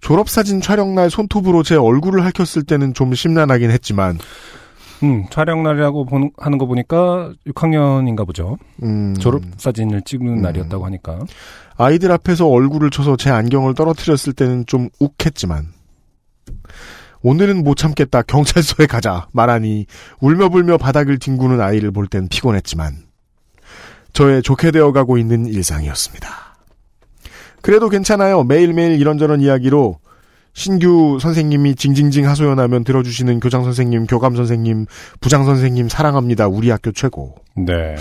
졸업사진 촬영날 손톱으로 제 얼굴을 핥혔을 때는 좀 심란하긴 했지만, 음, 촬영 날이라고 보는, 하는 거 보니까 6학년인가 보죠. 음, 졸업 사진을 찍는 날이었다고 하니까. 아이들 앞에서 얼굴을 쳐서 제 안경을 떨어뜨렸을 때는 좀 욱했지만, 오늘은 못 참겠다 경찰서에 가자 말하니 울며불며 바닥을 뒹구는 아이를 볼 땐 피곤했지만, 저의 좋게 되어가고 있는 일상이었습니다. 그래도 괜찮아요. 매일매일 이런저런 이야기로 신규 선생님이 징징징 하소연하면 들어주시는 교장 선생님, 교감 선생님, 부장 선생님 사랑합니다. 우리 학교 최고. 네.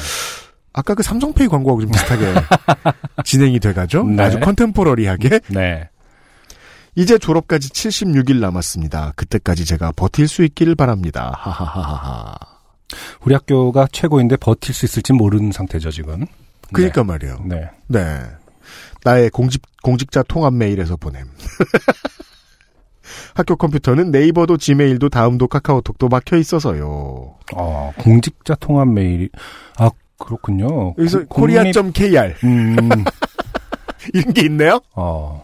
아까 그 삼성페이 광고하고 좀 비슷하게 진행이 돼가죠. 네. 아주 컨템포러리하게. 네. 이제 졸업까지 76일 남았습니다. 그때까지 제가 버틸 수 있기를 바랍니다. 하하하하. 우리 학교가 최고인데 버틸 수 있을지 모르는 상태죠, 지금. 그니까 말이에요. 네. 네. 나의 공직, 공직자 통합 메일에서 보냄. 학교 컴퓨터는 네이버도 지메일도 다음도 카카오톡도 막혀 있어서요. 어, 공직자 통합 메일이, 아, 그렇군요. 여기서 고- 국립- 코리아.kr 음, 이런 게 있네요. 어.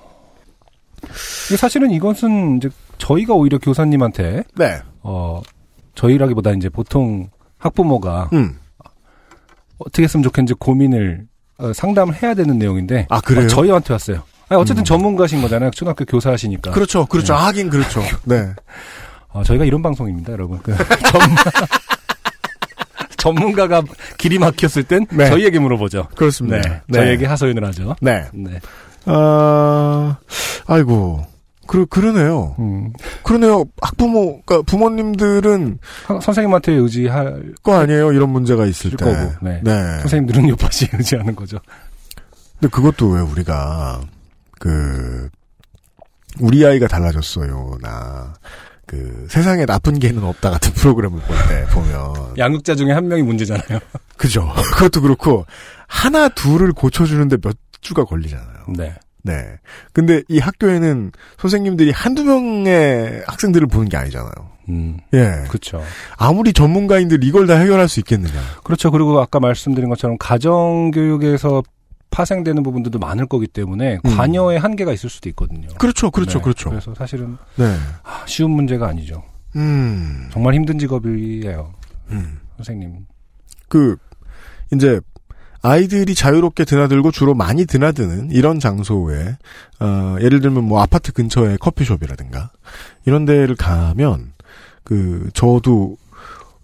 사실은 이것은 이제 저희가 오히려 교사님한테, 네. 어, 저희라기보다 이제 보통 학부모가 음. 어떻게 했으면 좋겠는지 고민을 어, 상담을 해야 되는 내용인데, 아, 그래요? 어, 저희한테 왔어요. 아니, 어쨌든 음. 전문가신 거잖아요. 초등학교 교사하시니까. 그렇죠. 그렇죠. 네. 하긴 그렇죠. 네. 어, 저희가 이런 방송입니다, 여러분. 그 전문, 전문가가 길이 막혔을 땐 네. 저희에게 물어보죠. 그렇습니다. 네. 네. 저희에게 하소연을 하죠. 네. 네. 아, 아이고. 그, 그러네요. 음. 그러네요. 학부모, 그러니까 부모님들은 하- 선생님한테 의지할 거 아니에요. 이런 문제가 있을 때. 거고. 네. 선생님들은 요파시 의지하는 거죠. 근데 그것도 왜 우리가 그 우리 아이가 달라졌어요. 나 그 세상에 나쁜 개는 없다 같은 프로그램을 볼 때 보면 양육자 중에 한 명이 문제잖아요. 그죠. 그것도 그렇고 하나 둘을 고쳐주는데 몇 주가 걸리잖아요. 네. 네. 근데 이 학교에는 선생님들이 한두 명의 학생들을 보는 게 아니잖아요. 음. 예. 그렇죠. 아무리 전문가인들 이걸 다 해결할 수 있겠느냐. 그렇죠. 그리고 아까 말씀드린 것처럼 가정 교육에서 파생되는 부분들도 많을 거기 때문에 음. 관여의 한계가 있을 수도 있거든요. 그렇죠. 그렇죠. 네. 그렇죠. 그래서 사실은 네. 아, 쉬운 문제가 아니죠. 음. 정말 힘든 직업이에요. 음. 선생님. 그 이제 아이들이 자유롭게 드나들고 주로 많이 드나드는 이런 장소에 어, 예를 들면 뭐 아파트 근처에 커피숍이라든가 이런 데를 가면 그 저도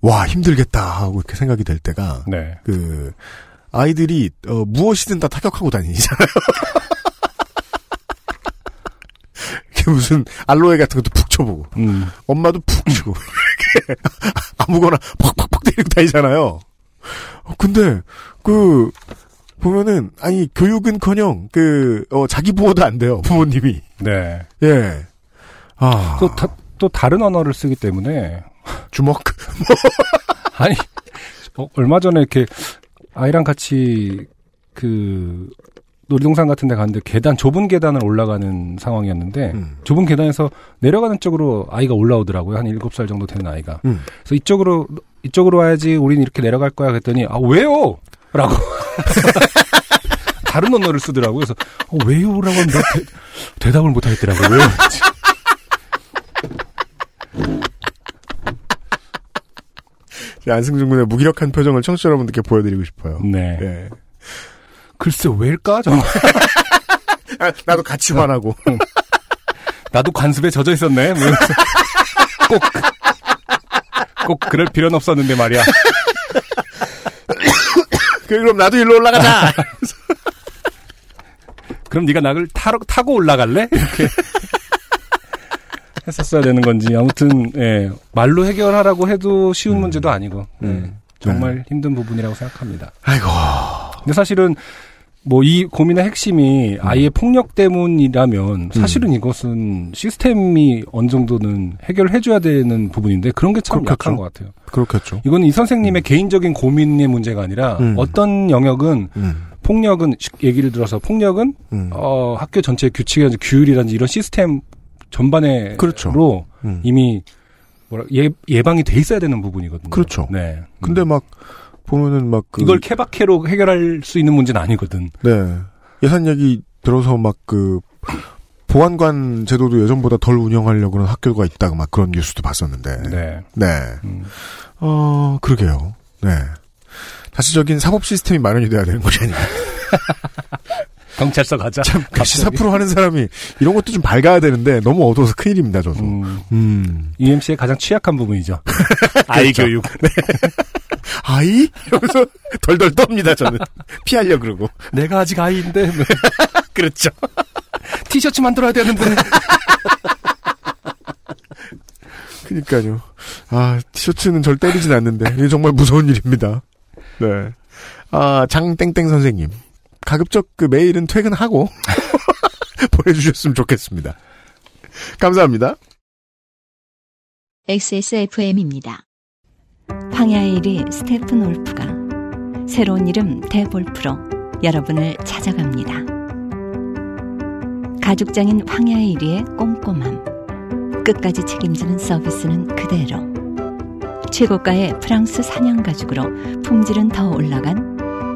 와 힘들겠다 하고 이렇게 생각이 될 때가 네. 그 아이들이 어, 무엇이든 다 타격하고 다니잖아요. 이렇게 무슨 알로에 같은 것도 푹 쳐보고 음. 엄마도 푹 치고 이렇게 아무거나 팍팍팍 때리고 다니잖아요. 어, 근데 그 보면은 아니 교육은커녕 그 어, 자기 보호도 안 돼요 부모님이 네. 예. 아 또, 다, 또 다른 언어를 쓰기 때문에 주먹 아니 어, 얼마 전에 이렇게 아이랑 같이 그 놀이동산 같은 데 갔는데 계단 좁은 계단을 올라가는 상황이었는데 음. 좁은 계단에서 내려가는 쪽으로 아이가 올라오더라고요. 한 7살 정도 되는 아이가. 음. 그래서 이쪽으로 이쪽으로 와야지 우린 이렇게 내려갈 거야 그랬더니 아 왜요? 라고 다른 언어를 쓰더라고요. 그래서 어, 왜요 라고 하면 내가 대, 대답을 못 하겠더라고요. 왜요? 안승준 군의 무기력한 표정을 청취자 여러분들께 보여드리고 싶어요. 네. 예. 글쎄 왜일까? 정말 아, 나도 같이 화나고 나도 관습에 젖어 있었네. 뭐 꼭, 꼭 그럴 필요는 없었는데 말이야. 그럼 나도 일로 올라가자. 그럼 네가 낙을 타러, 타고 올라갈래? 이렇게 했었어야 되는 건지 아무튼 예, 말로 해결하라고 해도 쉬운 문제도 아니고 예, 정말 힘든 부분이라고 생각합니다. 아이고. 근데 사실은 뭐 이 고민의 핵심이 아이의 폭력 때문이라면 사실은 이것은 시스템이 어느 정도는 해결해줘야 되는 부분인데 그런 게 참. 약한 것 같아요. 그렇겠죠. 이건 이 선생님의 개인적인 고민의 문제가 아니라 음. 어떤 영역은 음. 폭력은 시- 얘기를 들어서 폭력은 음. 어, 학교 전체의 규칙이라든지 규율이라든지 이런 시스템 전반에로 그렇죠. 음. 이미 뭐라 예, 예방이 돼 있어야 되는 부분이거든요. 그렇죠. 네. 근데 막 보면은 막 그, 이걸 케바케로 해결할 수 있는 문제는 아니거든. 네 예산 얘기 들어서 막 그 보안관 제도도 예전보다 덜 운영하려고 그런 학교가 있다고 막 그런 뉴스도 봤었는데 네. 네. 음. 어, 그러게요. 네. 자체적인 사법 시스템이 마련이 돼야 되는 것이 아닌가. 경찰서 가자. 참, 그 시사 프로 하는 사람이 이런 것도 좀 밝아야 되는데 너무 어두워서 큰일입니다, 저도. 음, 음. UMC의 가장 취약한 부분이죠. 아이 그렇죠. 교육. 아이? 이러면서 덜덜 떱니다, 저는. 피하려 그러고. 내가 아직 아이인데. 그렇죠. 티셔츠 만들어야 되는 분이. 그니까요. 아, 티셔츠는 절 때리진 않는데, 이게 정말 무서운 일입니다. 네. 아, 장땡땡 선생님. 가급적 그 메일은 퇴근하고, 보내주셨으면 좋겠습니다. 감사합니다. XSFM입니다. 황야의 1위 스테픈 올프가 새로운 이름 대볼프로 여러분을 찾아갑니다. 가죽장인 황야의 1위의 꼼꼼함. 끝까지 책임지는 서비스는 그대로. 최고가의 프랑스 사냥 가죽으로 품질은 더 올라간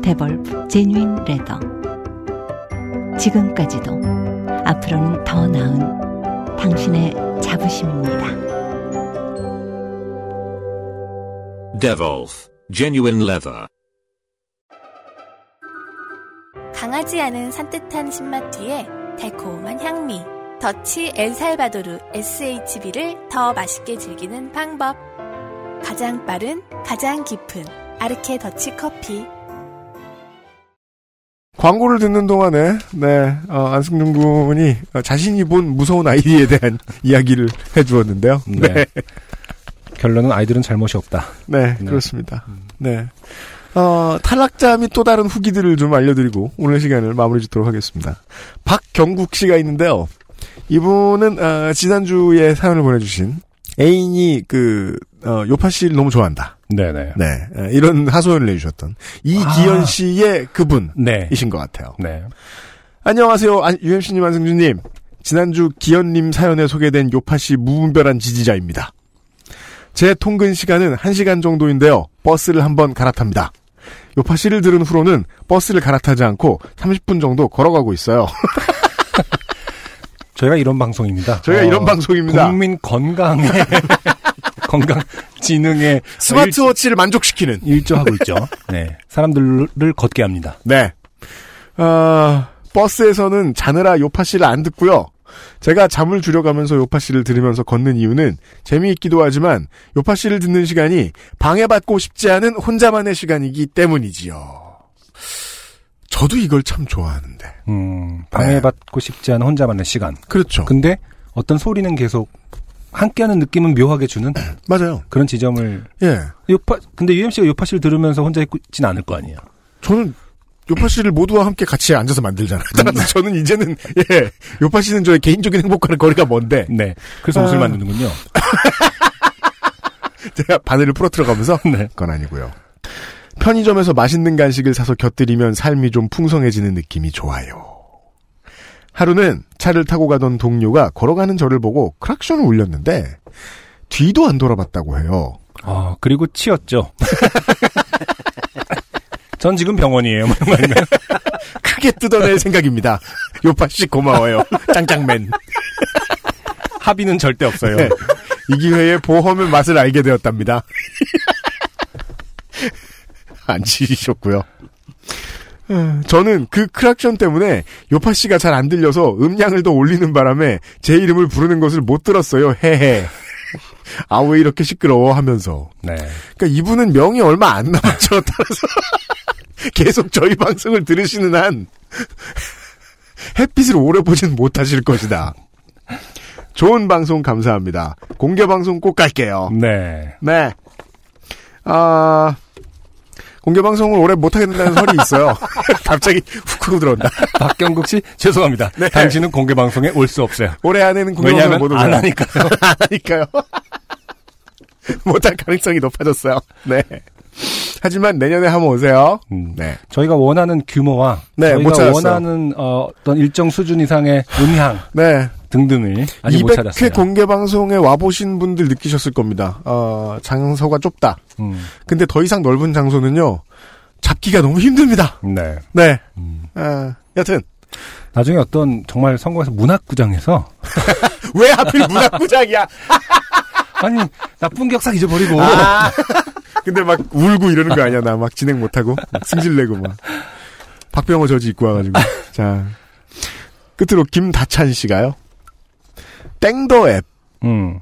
데볼프 제뉴인 레더. 지금까지도 앞으로는 더 나은 당신의 자부심입니다. Devolf Genuine Leather. 강하지 않은 산뜻한 신맛 뒤에 달콤한 향미. 더치 엘살바도르 SHB를 더 맛있게 즐기는 방법. 가장 빠른, 가장 깊은 아르케 더치 커피. 광고를 듣는 동안에, 네, 어, 안승준 군이 어, 자신이 본 무서운 아이디에 대한 이야기를 해주었는데요. 네. 결론은 아이들은 잘못이 없다. 네, 그렇습니다. 네. 어, 탈락자 및 또 다른 후기들을 좀 알려드리고 오늘 시간을 마무리 짓도록 하겠습니다. 박경국 씨가 있는데요. 이분은 어, 지난주에 사연을 보내주신 애인이 그 어, 요파 씨를 너무 좋아한다. 네네. 네, 에, 이런 하소연을 내주셨던 이기현 아. 씨의 그분이신 네. 것 같아요. 네. 안녕하세요, 안- UMC님, 안승준님. 지난주 기현님 사연에 소개된 요파 씨 무분별한 지지자입니다. 제 통근 시간은 1시간 정도인데요. 버스를 한번 갈아탑니다. 요파 씨를 들은 후로는 버스를 갈아타지 않고 30분 정도 걸어가고 있어요. 저희가 이런 방송입니다. 저희가 이런 방송입니다. 국민 건강에 건강 지능에 스마트워치를 만족시키는 일조하고 있죠. 네. 사람들을 걷게 합니다. 네. 어, 버스에서는 자느라 요파 씨를 안 듣고요. 제가 잠을 줄여가면서 요파 씨를 들으면서 걷는 이유는 재미있기도 하지만 요파 씨를 듣는 시간이 방해받고 싶지 않은 혼자만의 시간이기 때문이지요. 저도 이걸 참 좋아하는데. 음, 방해받고 싶지 않은 혼자만의 시간. 그렇죠. 근데 어떤 소리는 계속 함께하는 느낌은 묘하게 주는 맞아요. 그런 지점을 예. 요파 근데 UMC가 요파 씨를 들으면서 혼자 있진 않을 거 아니에요. 저는 요파 씨를 모두와 함께 같이 앉아서 만들잖아요. 따라서 저는 이제는 예 요파 씨는 저의 개인적인 행복과는 거리가 먼데. 네. 그래서 옷을 아. 만드는군요. 제가 바늘을 풀어들어가면서 네. 그건 아니고요. 편의점에서 맛있는 간식을 사서 곁들이면 삶이 좀 풍성해지는 느낌이 좋아요. 하루는 차를 타고 가던 동료가 걸어가는 저를 보고 크락션을 울렸는데 뒤도 안 돌아봤다고 해요. 아, 그리고 치였죠. 전 지금 병원이에요. 뭐. 크게 뜯어낼 생각입니다. 요파 씨 고마워요. 짱짱맨. 합의는 절대 없어요. 네. 이 기회에 보험의 맛을 알게 되었답니다. 안 치셨고요. 어, 저는 그 크락션 때문에 요파 씨가 잘 안 들려서 음량을 더 올리는 바람에 제 이름을 부르는 것을 못 들었어요. 헤헤. 아 왜 이렇게 시끄러워 하면서. 네. 그러니까 이분은 명이 얼마 안 남았죠. 따라서 계속 저희 방송을 들으시는 한 햇빛을 오래 보진 못하실 것이다. 좋은 방송 감사합니다. 공개 방송 꼭 갈게요. 네. 네. 아, 공개 방송을 오래 못하게 된다는 설이 있어요. 갑자기 훅 하고 들어온다. 박경국 씨 죄송합니다. 당신은 공개 방송에 올 수 없어요. 올해 안에는 공개 방송을 왜냐하면 못안 오잖아요. 하니까요. 안 하니까요. 못할 가능성이 높아졌어요. 네. 하지만 내년에 한번 오세요. 네. 저희가 원하는 규모와 네, 못 저희가. 원하는 어, 떤 일정 수준 이상의 음향 네. 등등을 아직 못 200회 찾았어요. 공개 방송에 와보신 분들 느끼셨을 겁니다. 어, 장소가 좁다. 음, 근데 더 이상 넓은 장소는요, 잡기가 너무 힘듭니다. 네. 네. 아, 여튼. 나중에 어떤 정말 성공해서 문학구장에서 왜 하필 문학구장이야? 아니 나쁜 기억싹 잊어버리고 아, 근데 막 울고 이러는 거 아니야, 나 막 진행 못하고. 막 승질내고 막. 박병호 저지 입고 와가지고. 자. 끝으로 김다찬 씨가요. 땡더 앱. 음.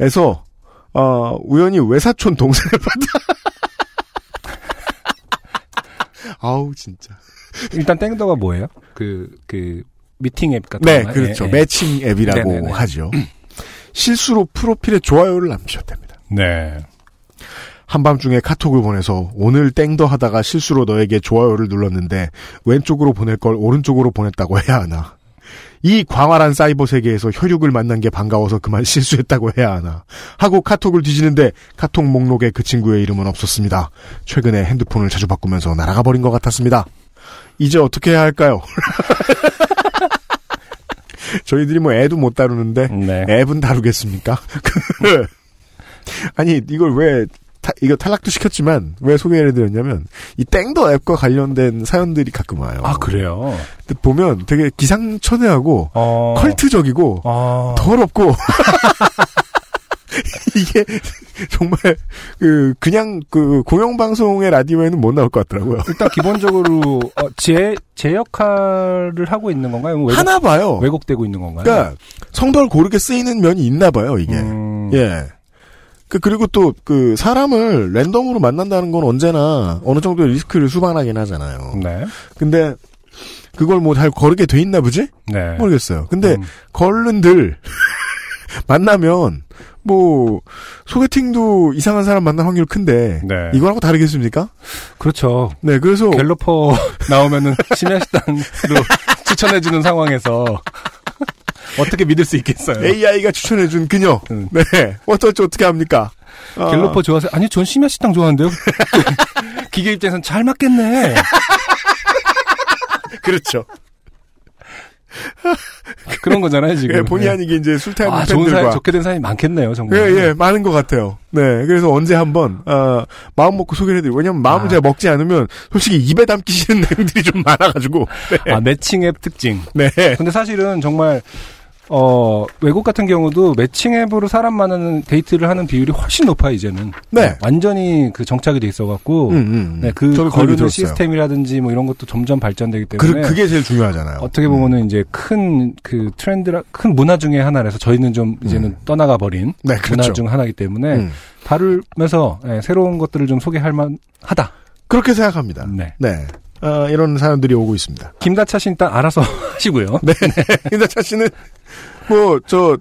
에서, 어, 우연히 외사촌 동생을 봤다. 아우, 진짜. 일단 땡더가 뭐예요? 그, 그, 미팅 앱 같은 네, 건가요? 그렇죠. 예, 예. 매칭 앱이라고 네네네. 하죠. 실수로 프로필에 좋아요를 남기셔도 됩니다. 네. 한밤중에 카톡을 보내서 오늘 땡더 하다가 실수로 너에게 좋아요를 눌렀는데 왼쪽으로 보낼 걸 오른쪽으로 보냈다고 해야 하나. 이 광활한 사이버 세계에서 혈육을 만난 게 반가워서 그만 실수했다고 해야 하나. 하고 카톡을 뒤지는데 카톡 목록에 그 친구의 이름은 없었습니다. 최근에 핸드폰을 자주 바꾸면서 날아가 버린 것 같았습니다. 이제 어떻게 해야 할까요? 저희들이 뭐 애도 못 다루는데 네. 앱은 다루겠습니까? 아니 이걸 왜 타- 이거 탈락도 시켰지만 왜 소개를 드렸냐면 이 땡더 앱과 관련된 사연들이 가끔 와요. 아 그래요. 보면 되게 기상천외하고 어. 컬트적이고 어. 더럽고 이게 정말 그 그냥 그 공영 방송의 라디오에는 못 나올 것 같더라고요. 일단 기본적으로 어, 제, 제 역할을 하고 있는 건가요? 왜곡- 하나 봐요. 왜곡되고 있는 건가요? 그러니까 성별 고르게 쓰이는 면이 있나 봐요, 이게. 음. 예. 그 그리고 또 그 사람을 랜덤으로 만난다는 건 언제나 어느 정도의 리스크를 수반하긴 하잖아요. 네. 근데 그걸 뭐 잘 거르게 돼 있나 보지? 네. 모르겠어요. 근데 음. 걸른들 만나면 뭐 소개팅도 이상한 사람 만날 확률 큰데 네. 이거하고 다르겠습니까? 그렇죠. 네, 그래서 갤러퍼 나오면은 심야식당으로 추천해주는 상황에서 어떻게 믿을 수 있겠어요? AI가 추천해준 그녀. 음. 네, 어떻게 어떻게 합니까? 아, 갤러퍼 좋아하세요? 아니, 전 심야식당 좋아하는데요? 기계 입장에선 잘 맞겠네. 그렇죠. 그런 거잖아요, 지금. 예, 본의 아니게 이제 술 타는 아, 좋은 팬들과 사연, 좋게 된 사연이 많겠네요, 정말. 예, 예, 많은 것 같아요. 네, 그래서 언제 한번, 어, 마음 먹고 소개를 해드리고, 왜냐면 마음을 아. 제가 먹지 않으면, 솔직히 입에 담기 싫은 내용들이 좀 많아가지고, 네. 아, 매칭 앱 특징. 네. 근데 사실은 정말 어 외국 같은 경우도 매칭 앱으로 사람 만나는 데이트를 하는 비율이 훨씬 높아요 이제는. 네. 완전히 그 정착이 돼 있어갖고. 음, 음. 네, 그그 거르는. 시스템이라든지 뭐 이런 것도 점점 발전되기 그, 때문에. 그 게 제일 중요하잖아요. 어떻게 보면은 이제 큰 그 트렌드라 큰 문화 중에 하나라서 저희는 좀 이제는 떠나가 버린 네, 문화 그렇죠. 중 하나이기 때문에 음. 다루면서 예, 새로운 것들을 좀 소개할 만하다. 그렇게 생각합니다. 네. 네. 어, 이런 사연들이 오고 있습니다. 김다차 씨 일단 알아서 하시고요. 네. 김다차 씨는, 뭐, 저,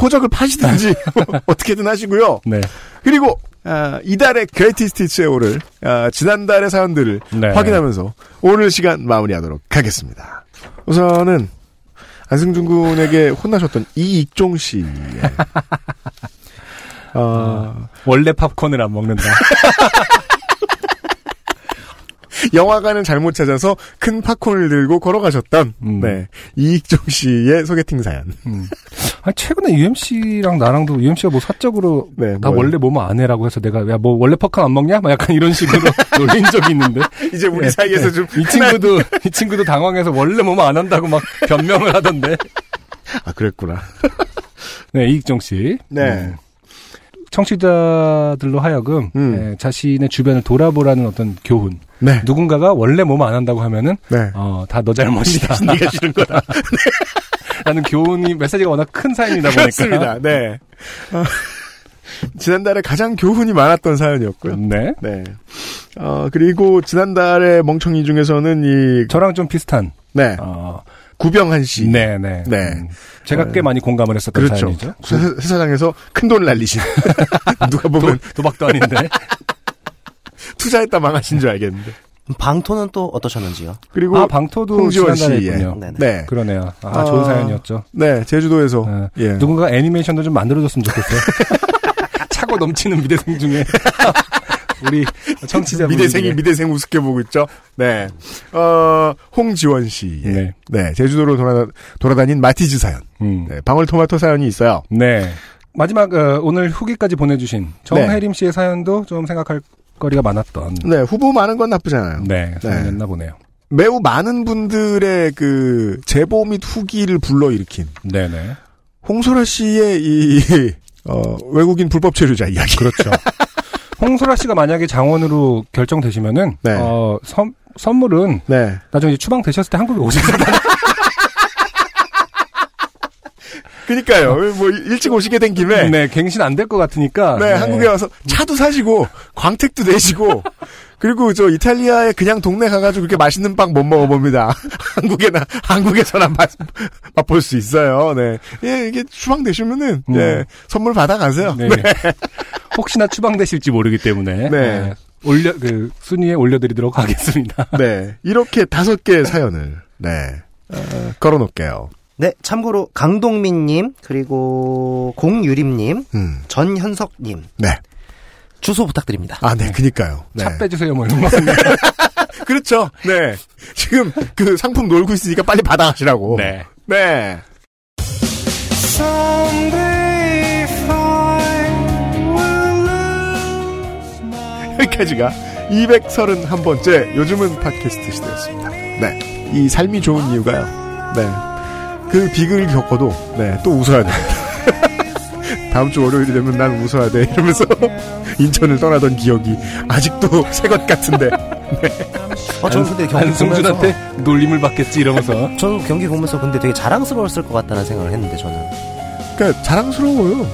호적을 파시든지, 뭐 어떻게든 하시고요. 네. 그리고, 아, 이달의 greatest 최호를, 아, 지난달의 사연들을 네. 확인하면서 오늘 시간 마무리하도록 하겠습니다. 우선은, 안승준 군에게 혼나셨던 이익종 씨의, 어, 원래 팝콘을 안 먹는다. 영화관을 잘못 찾아서 큰 팝콘을 들고 걸어가셨던, 음. 네, 이익종 씨의 소개팅 사연. 음. 아니, 최근에 UMC랑 나랑도 UMC가 뭐 사적으로 네, 나? 원래 뭐뭐 안 해라고 해서 내가 야 뭐 원래 팝콘 안 먹냐? 막 약간 이런 식으로 놀린 적이 있는데 이제 우리 예, 사이에서 예. 좀이 친구도 이 친구도 당황해서 원래 뭐뭐 안 한다고 막 변명을 하던데. 아, 그랬구나. 네, 이익정 씨. 네. 음. 청취자들로 하여금 음. 예, 자신의 주변을 돌아보라는 어떤 교훈. 네. 누군가가 원래 뭐뭐 안 한다고 하면은 네. 어, 다 너 잘못이다. 네가 싫은 거다. 라는 교훈이 메시지가 워낙 큰 사연이다 보니까. 그렇습니다. 네. 어, 지난달에 가장 교훈이 많았던 사연이었고요. 네. 네. 어, 그리고 지난달에 멍청이 중에서는 이, 저랑 좀 비슷한 네. 어, 구병한 씨. 네, 네. 네. 음, 제가 꽤 어, 많이 공감을 했었던 그렇죠. 사연이죠. 회- 회사장에서 큰돈 날리신. 누가 보면 도, 박도 아닌데. 투자했다 망하신 줄 알겠는데. 방토는 또 어떠셨는지요? 그리고 아, 방토도 홍지원 지난달에 씨의. 했군요. 네네. 네. 그러네요. 아, 아, 좋은 사연이었죠. 네, 제주도에서. 네. 예. 누군가 애니메이션도 좀 만들어줬으면 좋겠어요. 차고 넘치는 미대생 중에. 우리 청취자 미대생이 미대생 우습게 보고 있죠. 네. 어, 홍지원 씨. 네. 네. 제주도로 돌아, 돌아다닌 마티즈 사연. 음. 네, 방울토마토 사연이 있어요. 네. 마지막 어, 오늘 후기까지 보내주신 정혜림 씨의 사연도 좀 생각할 거리가 많았던. 네, 후보 많은 건 나쁘잖아요. 네, 사연이었나 보네요. 매우 많은 분들의 그 제보 및 후기를 불러일으킨 네네. 홍소라 씨의 이 어, 외국인 불법 체류자 이야기. 그렇죠. 홍소라 씨가 만약에 장원으로 결정되시면은 네. 어, 선, 선물은 네. 나중에 추방 되셨을 때 한국에 오셔서 그니까요. 뭐 일찍 오시게 된 김에 네, 갱신 안 될 것 같으니까 네, 한국에 와서 차도 사시고 광택도 내시고 그리고 저 이탈리아에 그냥 동네 가가지고 그렇게 맛있는 빵 못 먹어봅니다. 한국에나 한국에서나 맛 맛볼 수 있어요. 네, 예 이게 추방되시면은 음. 예 선물 받아가세요. 네. 혹시나 추방되실지 모르기 때문에 네. 네. 올려 그 순위에 올려드리도록 하겠습니다. 네, 이렇게 다섯 개의 사연을 네 어, 걸어놓을게요. 네, 참고로 강동민님 그리고 공유림님, 음. 전현석님 네. 주소 부탁드립니다. 아, 네, 그니까요. 네. 차 빼주세요, 뭐 이런 거. 그렇죠. 네. 지금 그 상품 놀고 있으니까 빨리 받아가시라고. 네. 네. 여기까지가 231번째 요즘은 팟캐스트 시대였습니다. 네. 이 삶이 좋은 이유가요. 네. 그 비극을 겪어도, 네, 또 웃어야 됩니다. 다음 주 월요일이 되면 난 웃어야 돼. 이러면서 인천을 떠나던 기억이 아직도 새 것 같은데. 네. 어, 저는 근데 경기 안승준한테 놀림을 받겠지 이러면서. 저는 경기 보면서 근데 되게 자랑스러웠을 것 같다는 생각을 했는데 저는. 그러니까 자랑스러워요.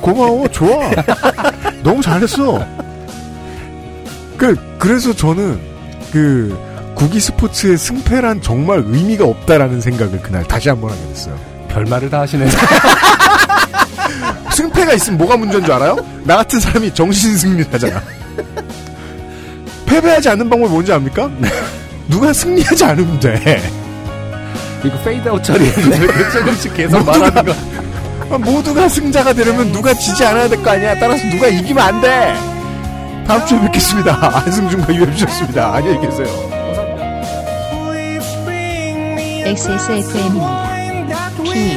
고마워, 좋아. 너무 잘했어. 그 그래서 저는 그 구기 스포츠의 승패란 정말 의미가 없다라는 생각을 그날 다시 한번 하게 됐어요. 별말을 다 하시네. 승패가 있으면 뭐가 문제인 줄 알아요? 나 같은 사람이 정신 승리를 하잖아. 패배하지 않는 방법이 뭔지 압니까? 누가 승리하지 않으면 돼. 이거 페이드아웃 처리해서 조금씩 계속 말하는 거. 아, 모두가 승자가 되려면 누가 지지 않아야 될 거 아니야. 따라서 누가 이기면 안 돼. 다음 주에 뵙겠습니다. 안승준과 유엠씨였습니다. 안녕히 계세요. XSFM입니다. P,